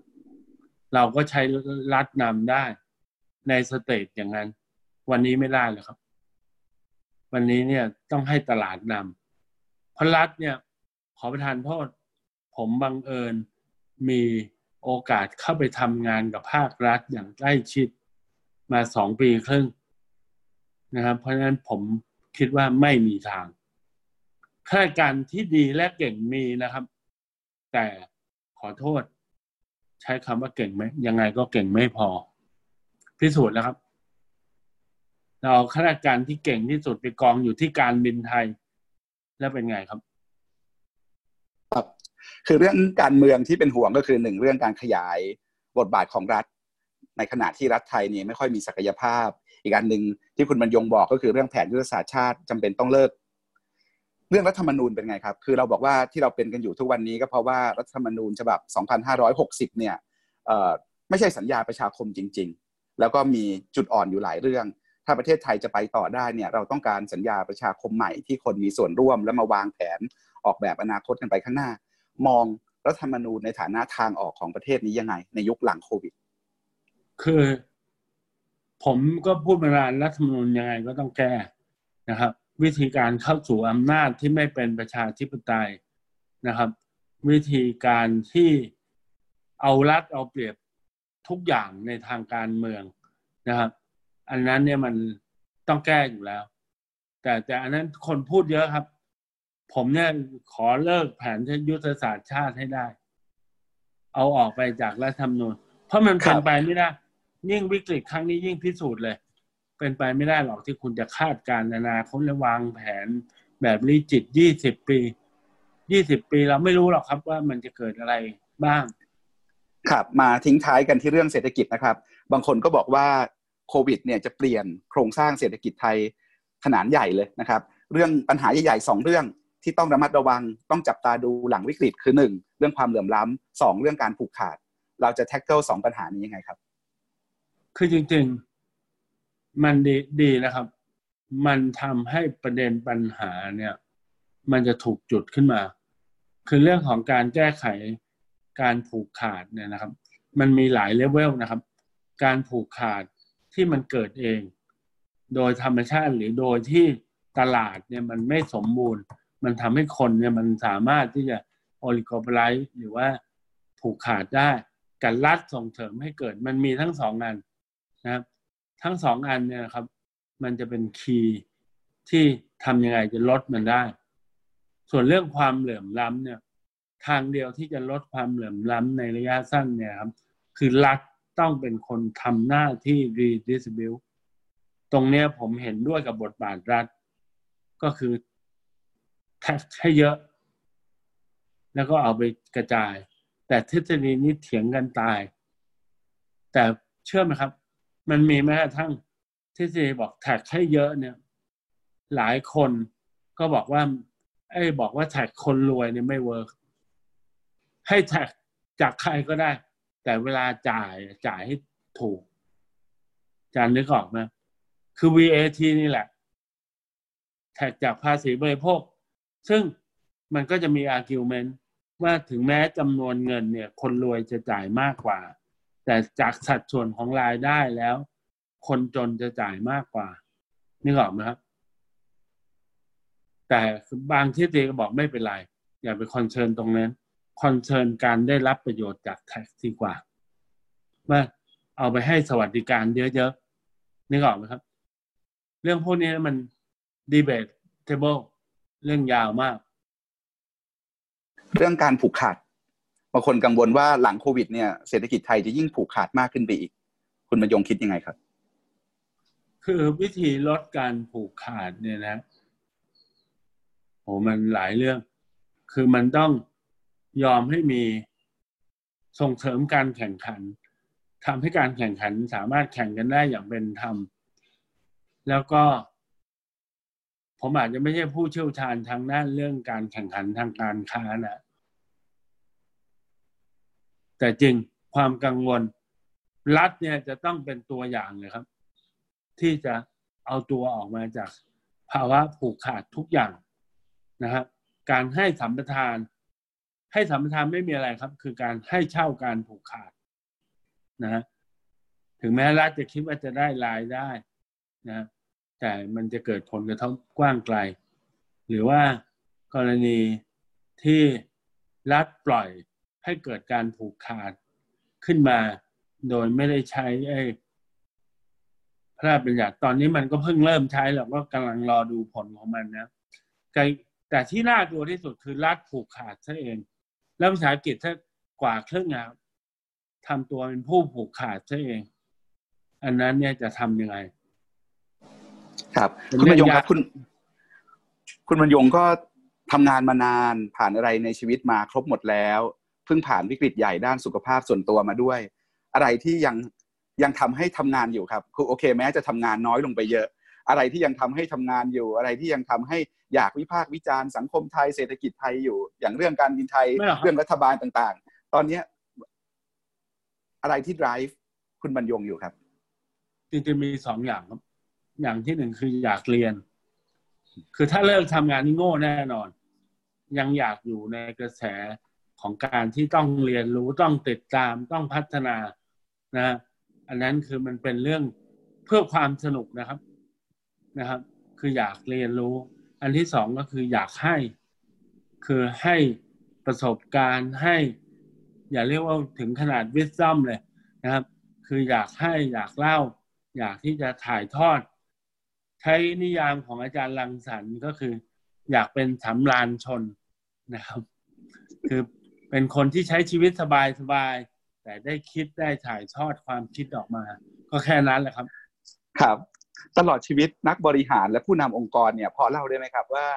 เราก็ใช้รัฐนำได้ในสเตจอย่างนั้น วันนี้ไม่ได้เลยครับ วันนี้เนี่ยต้องให้ตลาดนำเพราะรัฐเนี่ย ขอประทานโทษ ผมบังเอิญมีโอกาสเข้าไปทำงานกับภาครัฐอย่างใกล้ชิดมาสองปีครึ่ง นะครับ เพราะฉะนั้นผมคิดว่าไม่มีทางข้าราชการที่ดีและเก่งมีนะครับ แต่ขอโทษ ใช้คำว่าเก่งไหมยังไงก็เก่งไม่พอ พิสูจน์แล้วครับ เราข้าราชการที่เก่งที่สุดไปกองอยู่ที่การบินไทย แล้วเป็นไงครับครับคือเรื่องการเมืองที่เป็นห่วงก็คือหนึ่งเรื่องการขยายบทบาทของรัฐ ในขณะที่รัฐไทยนี่ไม่ค่อยมีศักยภาพ อีกอันหนึ่งที่คุณบรรยงบอกก็คือเรื่องแผนยุทธศาสตร์ชาติจำเป็นต้องเลิก เรื่องรัฐธรรมนูญเป็นไงครับ คือเราบอกว่าที่เราเป็นกันอยู่ทุกวันนี้ก็เพราะว่ารัฐธรรมนูญฉบับ 2560 เนี่ยไม่ใช่สัญญาประชาคมจริง ๆ แล้วก็มีจุดอ่อนอยู่หลายเรื่อง ถ้าประเทศไทยจะไปต่อได้เนี่ยเราต้องการสัญญาประชาคมใหม่ที่คนมีส่วนร่วมและมาวางแผนออกแบบอนาคตกันไปข้างหน้า มองรัฐธรรมนูญในฐานะทางออกของประเทศนี้ยังไง ในยุคหลังโควิด คือ ผมก็พูดมานานรัฐธรรมนูญยังไงก็ต้องแก้นะครับ วิธีการเข้าสู่อำนาจที่ไม่เป็นประชาธิปไตยนะครับ วิธีการที่เอารัดเอาเปรียบทุกอย่างในทางการเมืองนะครับ อันนั้นเนี่ยมันต้องแก้อยู่แล้ว แต่แต่อันนั้นคนพูดเยอะครับ ผมเนี่ยขอเลิกแผนยุทธศาสตร์ชาติให้ได้ เอาออกไปจากรัฐธรรมนูญเพราะมันเป็นไปไม่ได้ ยิ่งวิกฤตครั้งนี้ยิ่งพิสูจน์เลย เป็นไปไม่ได้หรอกที่คุณจะคาดการณ์อนาคตและวางแผนแบบลิจิตยี่สิบปียี่สิบปีเราไม่รู้หรอกครับว่ามันจะเกิดอะไรบ้าง ครับ มาทิ้งท้ายกันที่เรื่องเศรษฐกิจนะครับ บางคนก็บอกว่าโควิดเนี่ยจะเปลี่ยนโครงสร้างเศรษฐกิจไทยขนาดใหญ่เลยนะครับ เรื่องปัญหาใหญ่ๆสองเรื่องที่ต้องระมัดระวัง ต้องจับตาดูหลังวิกฤตคือหนึ่งเรื่องความเหลื่อมล้ำสองเรื่องการผูกขาด เราจะแท็กเกิลสองปัญหานี้ยังไงครับ คือจริง ๆ มันดีดีนะครับ มันทำให้ประเด็นปัญหาเนี่ย มันจะถูกจุดขึ้นมา คือเรื่องของการแก้ไขการผูกขาดเนี่ยนะครับ มันมีหลายเลเวลนะครับ การผูกขาดที่มันเกิดเอง โดยธรรมชาติหรือโดยที่ตลาดเนี่ยมันไม่สมบูรณ์ มันทำให้คนเนี่ยมันสามารถที่จะ oligolize หรือว่าผูกขาดได้ การรัดส่งเสริมให้เกิดมันมีทั้งสองอัน นะครับ ทั้งสองอันเนี่ยครับ มันจะเป็นคีย์ที่ทำยังไงจะลดมันได้ ส่วนเรื่องความเหลื่อมล้ำเนี่ย ทางเดียวที่จะลดความเหลื่อมล้ำในระยะสั้นเนี่ยครับ คือรัฐต้องเป็นคนทำหน้าที่ redistribute ตรงเนี้ยผมเห็นด้วยกับบทบาทรัฐ ก็คือแท็กให้เยอะ แล้วก็เอาไปกระจาย แต่ทฤษฎีนี้เถียงกันตาย แต่เชื่อไหมครับ มันมีแม้กระทั่งทฤษฎีบอก tax ให้เยอะเนี่ย หลายคนก็บอกว่า ไอ้บอกว่า tax คนรวยเนี่ยไม่ work ให้ tax จากใครก็ได้ แต่เวลาจ่ายจ่ายให้ถูก จนนึกออกไหมคือ VAT นี่แหละ tax จากภาษีบริโภค ซึ่งมันก็จะมี argument ว่าถึงแม้จำนวนเงินเนี่ย คนรวยจะจ่ายมากกว่า แต่จากสัดส่วนของรายได้แล้ว คนจนจะจ่ายมากกว่านึกออกไหมครับแต่บางทฤษฎีก็บอกไม่เป็นไร อย่าไป concern ตรงนั้น concern การได้รับประโยชน์จาก tax ดีกว่าว่าเอาไปให้สวัสดิการเยอะๆนึกออกไหมครับ เรื่องพวกนี้มัน debatableเรื่องยาวมาก เรื่องการผูกขาด บางคนกังวลว่าหลังโควิดเนี่ยเศรษฐกิจไทยจะยิ่งผูกขาดมากขึ้นไปอีก คุณบรรยงคิดยังไงครับ คือวิธีลดการผูกขาดเนี่ยนะโหมันหลายเรื่อง คือมันต้องยอมให้มีส่งเสริมการแข่งขันทำให้การแข่งขันสามารถแข่งกันได้อย่างเป็นธรรม แล้วก็ ผมอาจจะไม่ใช่ผู้เชี่ยวชาญทางด้านเรื่องการแข่งขันทางการค้านะ แต่จริงความกังวล รัฐเนี่ยจะต้องเป็นตัวอย่างเลยครับ ที่จะเอาตัวออกมาจากภาวะผูกขาดทุกอย่างนะครับการให้สัมปทาน ให้สัมปทานไม่มีอะไรครับ คือการให้เช่าการผูกขาดนะถึงแม้รัฐจะคิดว่าจะได้รายได้นะแต่มันจะเกิดผลกระทบกว้างไกล หรือว่ากรณีที่รัฐปล่อย ให้เกิดการผูกขาดขึ้นมา โดยไม่ได้ใช้ไอ้พระราชบัญญัติตอนนี้มันก็เพิ่งเริ่มใช้เราก็กำลังรอดูผลของมันนะแต่ที่น่ากลัวที่สุดคือรัฐผูกขาดซะเอง แล้วภาษาอังกฤษถ้ากว่าครึ่งอะทำตัวเป็นผู้ผูกขาดซะเอง อันนั้นเนี่ยจะทำยังไง ครับคุณบรรยงครับคุณคุณบรรยงก็ทำงานมานานผ่านอะไรในชีวิตมาครบหมดแล้ว เพิ่งผ่านวิกฤตใหญ่ด้านสุขภาพส่วนตัวมาด้วย อะไรที่ยังยังทำให้ทำงานอยู่ครับคือโอเค แม้จะทำงานน้อยลงไปเยอะ อะไรที่ยังทำให้ทำงานอยู่ อะไรที่ยังทำให้อยากวิพากษ์วิจารณ์สังคมไทยเศรษฐกิจไทยอยู่ อย่างเรื่องการบินไทยเรื่องรัฐบาลต่าง ๆ ตอนเนี้ยอะไรที่ drive คุณบรรยงอยู่ครับจริงๆมีสองอย่างครับ อย่างที่หนึ่งคืออยากเรียน คือถ้าเลิกทำงานนี่โง่แน่นอน ยังอยากอยู่ในกระแส ของการที่ต้องเรียนรู้ต้องติดตามต้องพัฒนานะอันนั้นคือมันเป็นเรื่องเพื่อความสนุกนะครับนะครับ คืออยากเรียนรู้ อันที่สองก็คืออยากให้ คือให้ประสบการณ์ให้ อย่าเรียกว่าถึงขนาดวิสซัมเลยนะครับ คืออยากให้อยากเล่า อยากที่จะถ่ายทอด ใช้นิยามของอาจารย์ลังสรรค์ก็คือ อยากเป็นสำรานชนนะครับ คือ เป็นคนที่ใช้ชีวิตสบายสบาย แต่ได้คิดได้ถ่ายทอดความคิดออกมา ก็แค่นั้นแหละครับ ครับ ตลอดชีวิตนักบริหารและผู้นำองค์กรเนี่ยพอเล่าได้ไหมครับว่า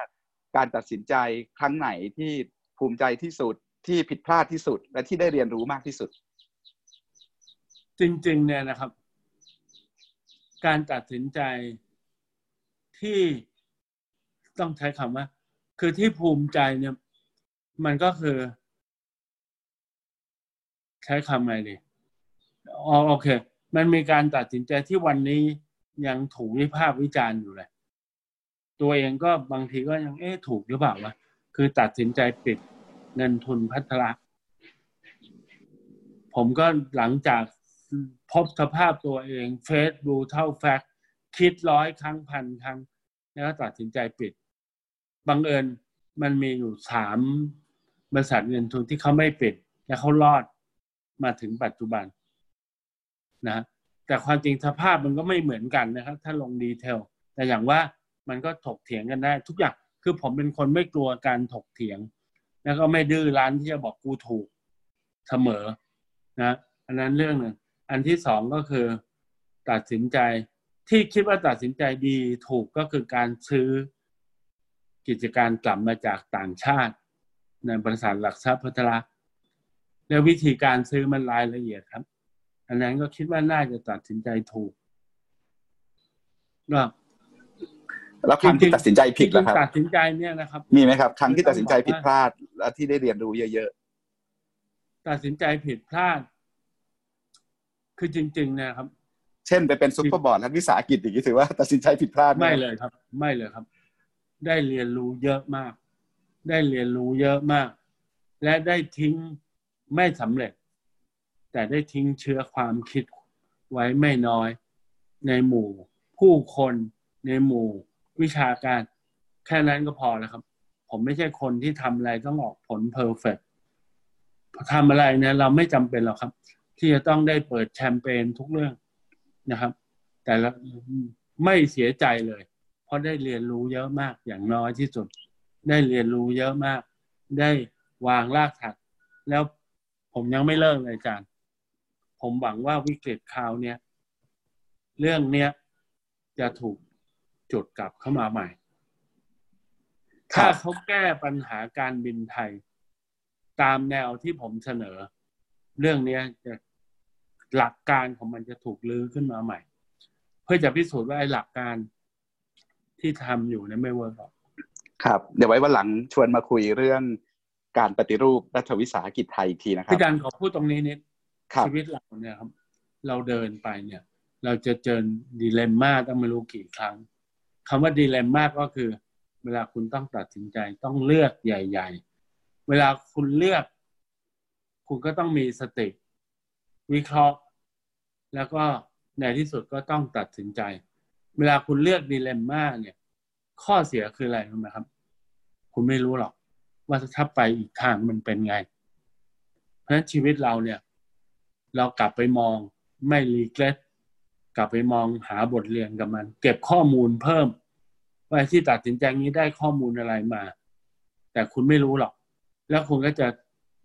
การตัดสินใจครั้งไหนที่ภูมิใจที่สุดที่ผิดพลาดที่สุด และที่ได้เรียนรู้มากที่สุด จริง ๆ เนี่ยนะครับ การตัดสินใจที่ต้องใช้คำว่า คือที่ภูมิใจเนี่ย มันก็คือ ใช้คำไงดีอ๋อโอเค มันมีการตัดสินใจที่วันนี้ยังถูกวิพากษ์วิจารณ์อยู่เลย ตัวเองก็บางทีก็ยังเอ๊ะถูกหรือเปล่าวะคือตัดสินใจปิดเงินทุนพัฒระผมก็หลังจากพบสภาพตัวเองเฟซดูเท่าแฟกคิดร้อยครั้งพันครั้ง แล้วตัดสินใจปิดบังเอิญมันมีอยู่สามบริษัทเงินทุนที่เขาไม่ปิด และเขารอด มาถึงปัจจุบันนะแต่ความจริงสภาพมันก็ไม่เหมือนกันนะครับ ถ้าลงดีเทลแต่อย่างว่ามันก็ถกเถียงกันได้ ทุกอย่างคือผมเป็นคนไม่กลัวการถกเถียง แล้วก็ไม่ดื้อร้านที่จะบอกกูถูกเสมอนะอันนั้นเรื่องหนึ่งอันที่สองก็คือตัดสินใจที่คิดว่าตัดสินใจดีถูกก็คือการซื้อกิจการกลับมาจากต่างชาติ ในบริษัทหลักทรัพย์พัฒนา แล้ววิธีการซื้อมันรายละเอียดครับ อันนั้นก็คิดว่าน่าจะตัดสินใจถูกก็แล้วครั้งที่ตัดสินใจผิดแล้วครับตัดสินใจเนี่ยนะครับ มีไหมครับ ครั้งที่ตัดสินใจผิดพลาด และที่ได้เรียนรู้เยอะตัดสินใจผิดพลาด คือจริง ๆ นะครับๆเช่นไปเป็นซุปเปอร์บอร์ดรัฐวิสาหกิจอย่างนี้ถือว่าตัดสินใจผิดพลาดไหม ไม่เลยครับ ไม่เลยครับ ได้เรียนรู้เยอะมาก ได้เรียนรู้เยอะมาก และได้ทิ้ง ไม่สำเร็จ แต่ได้ทิ้งเชื้อความคิดไว้ไม่น้อย ในหมู่ ผู้คนในหมู่ วิชาการ แค่นั้นก็พอแล้วครับ ผมไม่ใช่คนที่ทำอะไรต้องออกผลเพอร์เฟกทำอะไรเนี่ยเราไม่จำเป็นหรอกครับ ที่จะต้องได้เปิดแชมเปญทุกเรื่องนะครับ แต่ละไม่เสียใจเลย เพราะได้เรียนรู้เยอะมากอย่างน้อยที่สุด ได้เรียนรู้เยอะมาก ได้วางรากฐานแล้ว ผมยังไม่เลิกเลยอาจารย์ ผมหวังว่าวิกฤตคราวเนี้ยเรื่องเนี้ยจะถูกจุดกลับเข้ามาใหม่ ถ้าเขาแก้ปัญหาการบินไทย ตามแนวที่ผมเสนอ เรื่องเนี้ยจะหลักการของมันจะถูกลื้อขึ้นมาใหม่ เพื่อจะพิสูจน์ว่าไอ้หลักการที่ทำอยู่เนี่ยไม่เวิร์กหรอกครับ เดี๋ยวไว้วันหลังชวนมาคุยเรื่อง การปฏิรูปรัฐวิสาหกิจไทยอีกทีนะครับพี่ดันขอพูดตรงนี้นิดครับชีวิตเราเนี่ยครับ เราเดินไปเนี่ย เราจะเจอดีเลมม่าต้องไม่รู้กี่ครั้งคำว่าดีเลมม่าก็คือ เวลาคุณต้องตัดสินใจต้องเลือกใหญ่ ๆ เวลาคุณเลือก คุณก็ต้องมีสติวิเคราะห์ แล้วก็ในที่สุดก็ต้องตัดสินใจ เวลาคุณเลือกดีเลมม่าเนี่ย ข้อเสียคืออะไรรู้ไหมครับ คุณไม่รู้หรอก ว่าถ้าไปอีกทางมันเป็นไง เพราะฉะนั้นชีวิตเราเนี่ย เรากลับไปมองไม่รีเกรสกลับไปมองหาบทเรียนกับมัน เก็บข้อมูลเพิ่ม ว่าที่ตัดสินใจนี้ได้ข้อมูลอะไรมา แต่คุณไม่รู้หรอก แล้วคุณก็จะ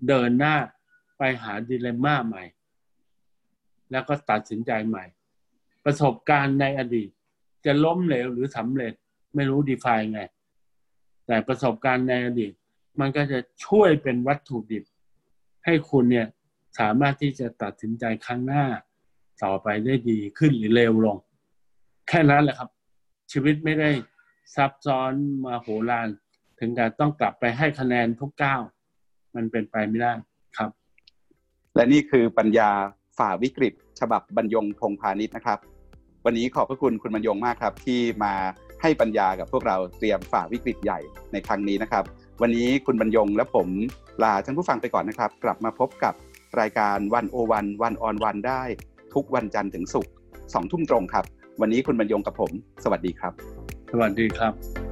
เดินหน้าไปหาดิเลมม่าใหม่ แล้วก็ตัดสินใจใหม่ ประสบการณ์ในอดีต จะล้มเหลวหรือสำเร็จไม่รู้ดีไฟไง แต่ประสบการณ์ในอดีต มันก็จะช่วยเป็นวัตถุดิบ ให้คุณเนี่ยสามารถที่จะตัดสินใจครั้งหน้า ต่อไปได้ดีขึ้นหรือเร็วลง แค่นั้นแหละครับ ชีวิตไม่ได้ซับซ้อนมาโหฬารถึงกับต้องกลับไปให้คะแนนทุกก้าวมันเป็นไปไม่ได้ครับ และนี่คือปัญญาฝ่าวิกฤต ฉบับบรรยงพงพาณิชย์นะครับ วันนี้ขอบพระคุณคุณบรรยงมากครับ ที่มาให้ปัญญากับพวกเราเตรียมฝ่าวิกฤตใหญ่ในครั้งนี้นะครับ วันนี้คุณบรรยงและผมลาท่านผู้ฟังไปก่อนนะครับ กลับมาพบกับรายการวันโอวันวันออนวันได้ ทุกวันจันทร์ถึงศุกร์สองทุ่มตรงครับ วันนี้คุณบรรยงกับผม สวัสดีครับ สวัสดีครับ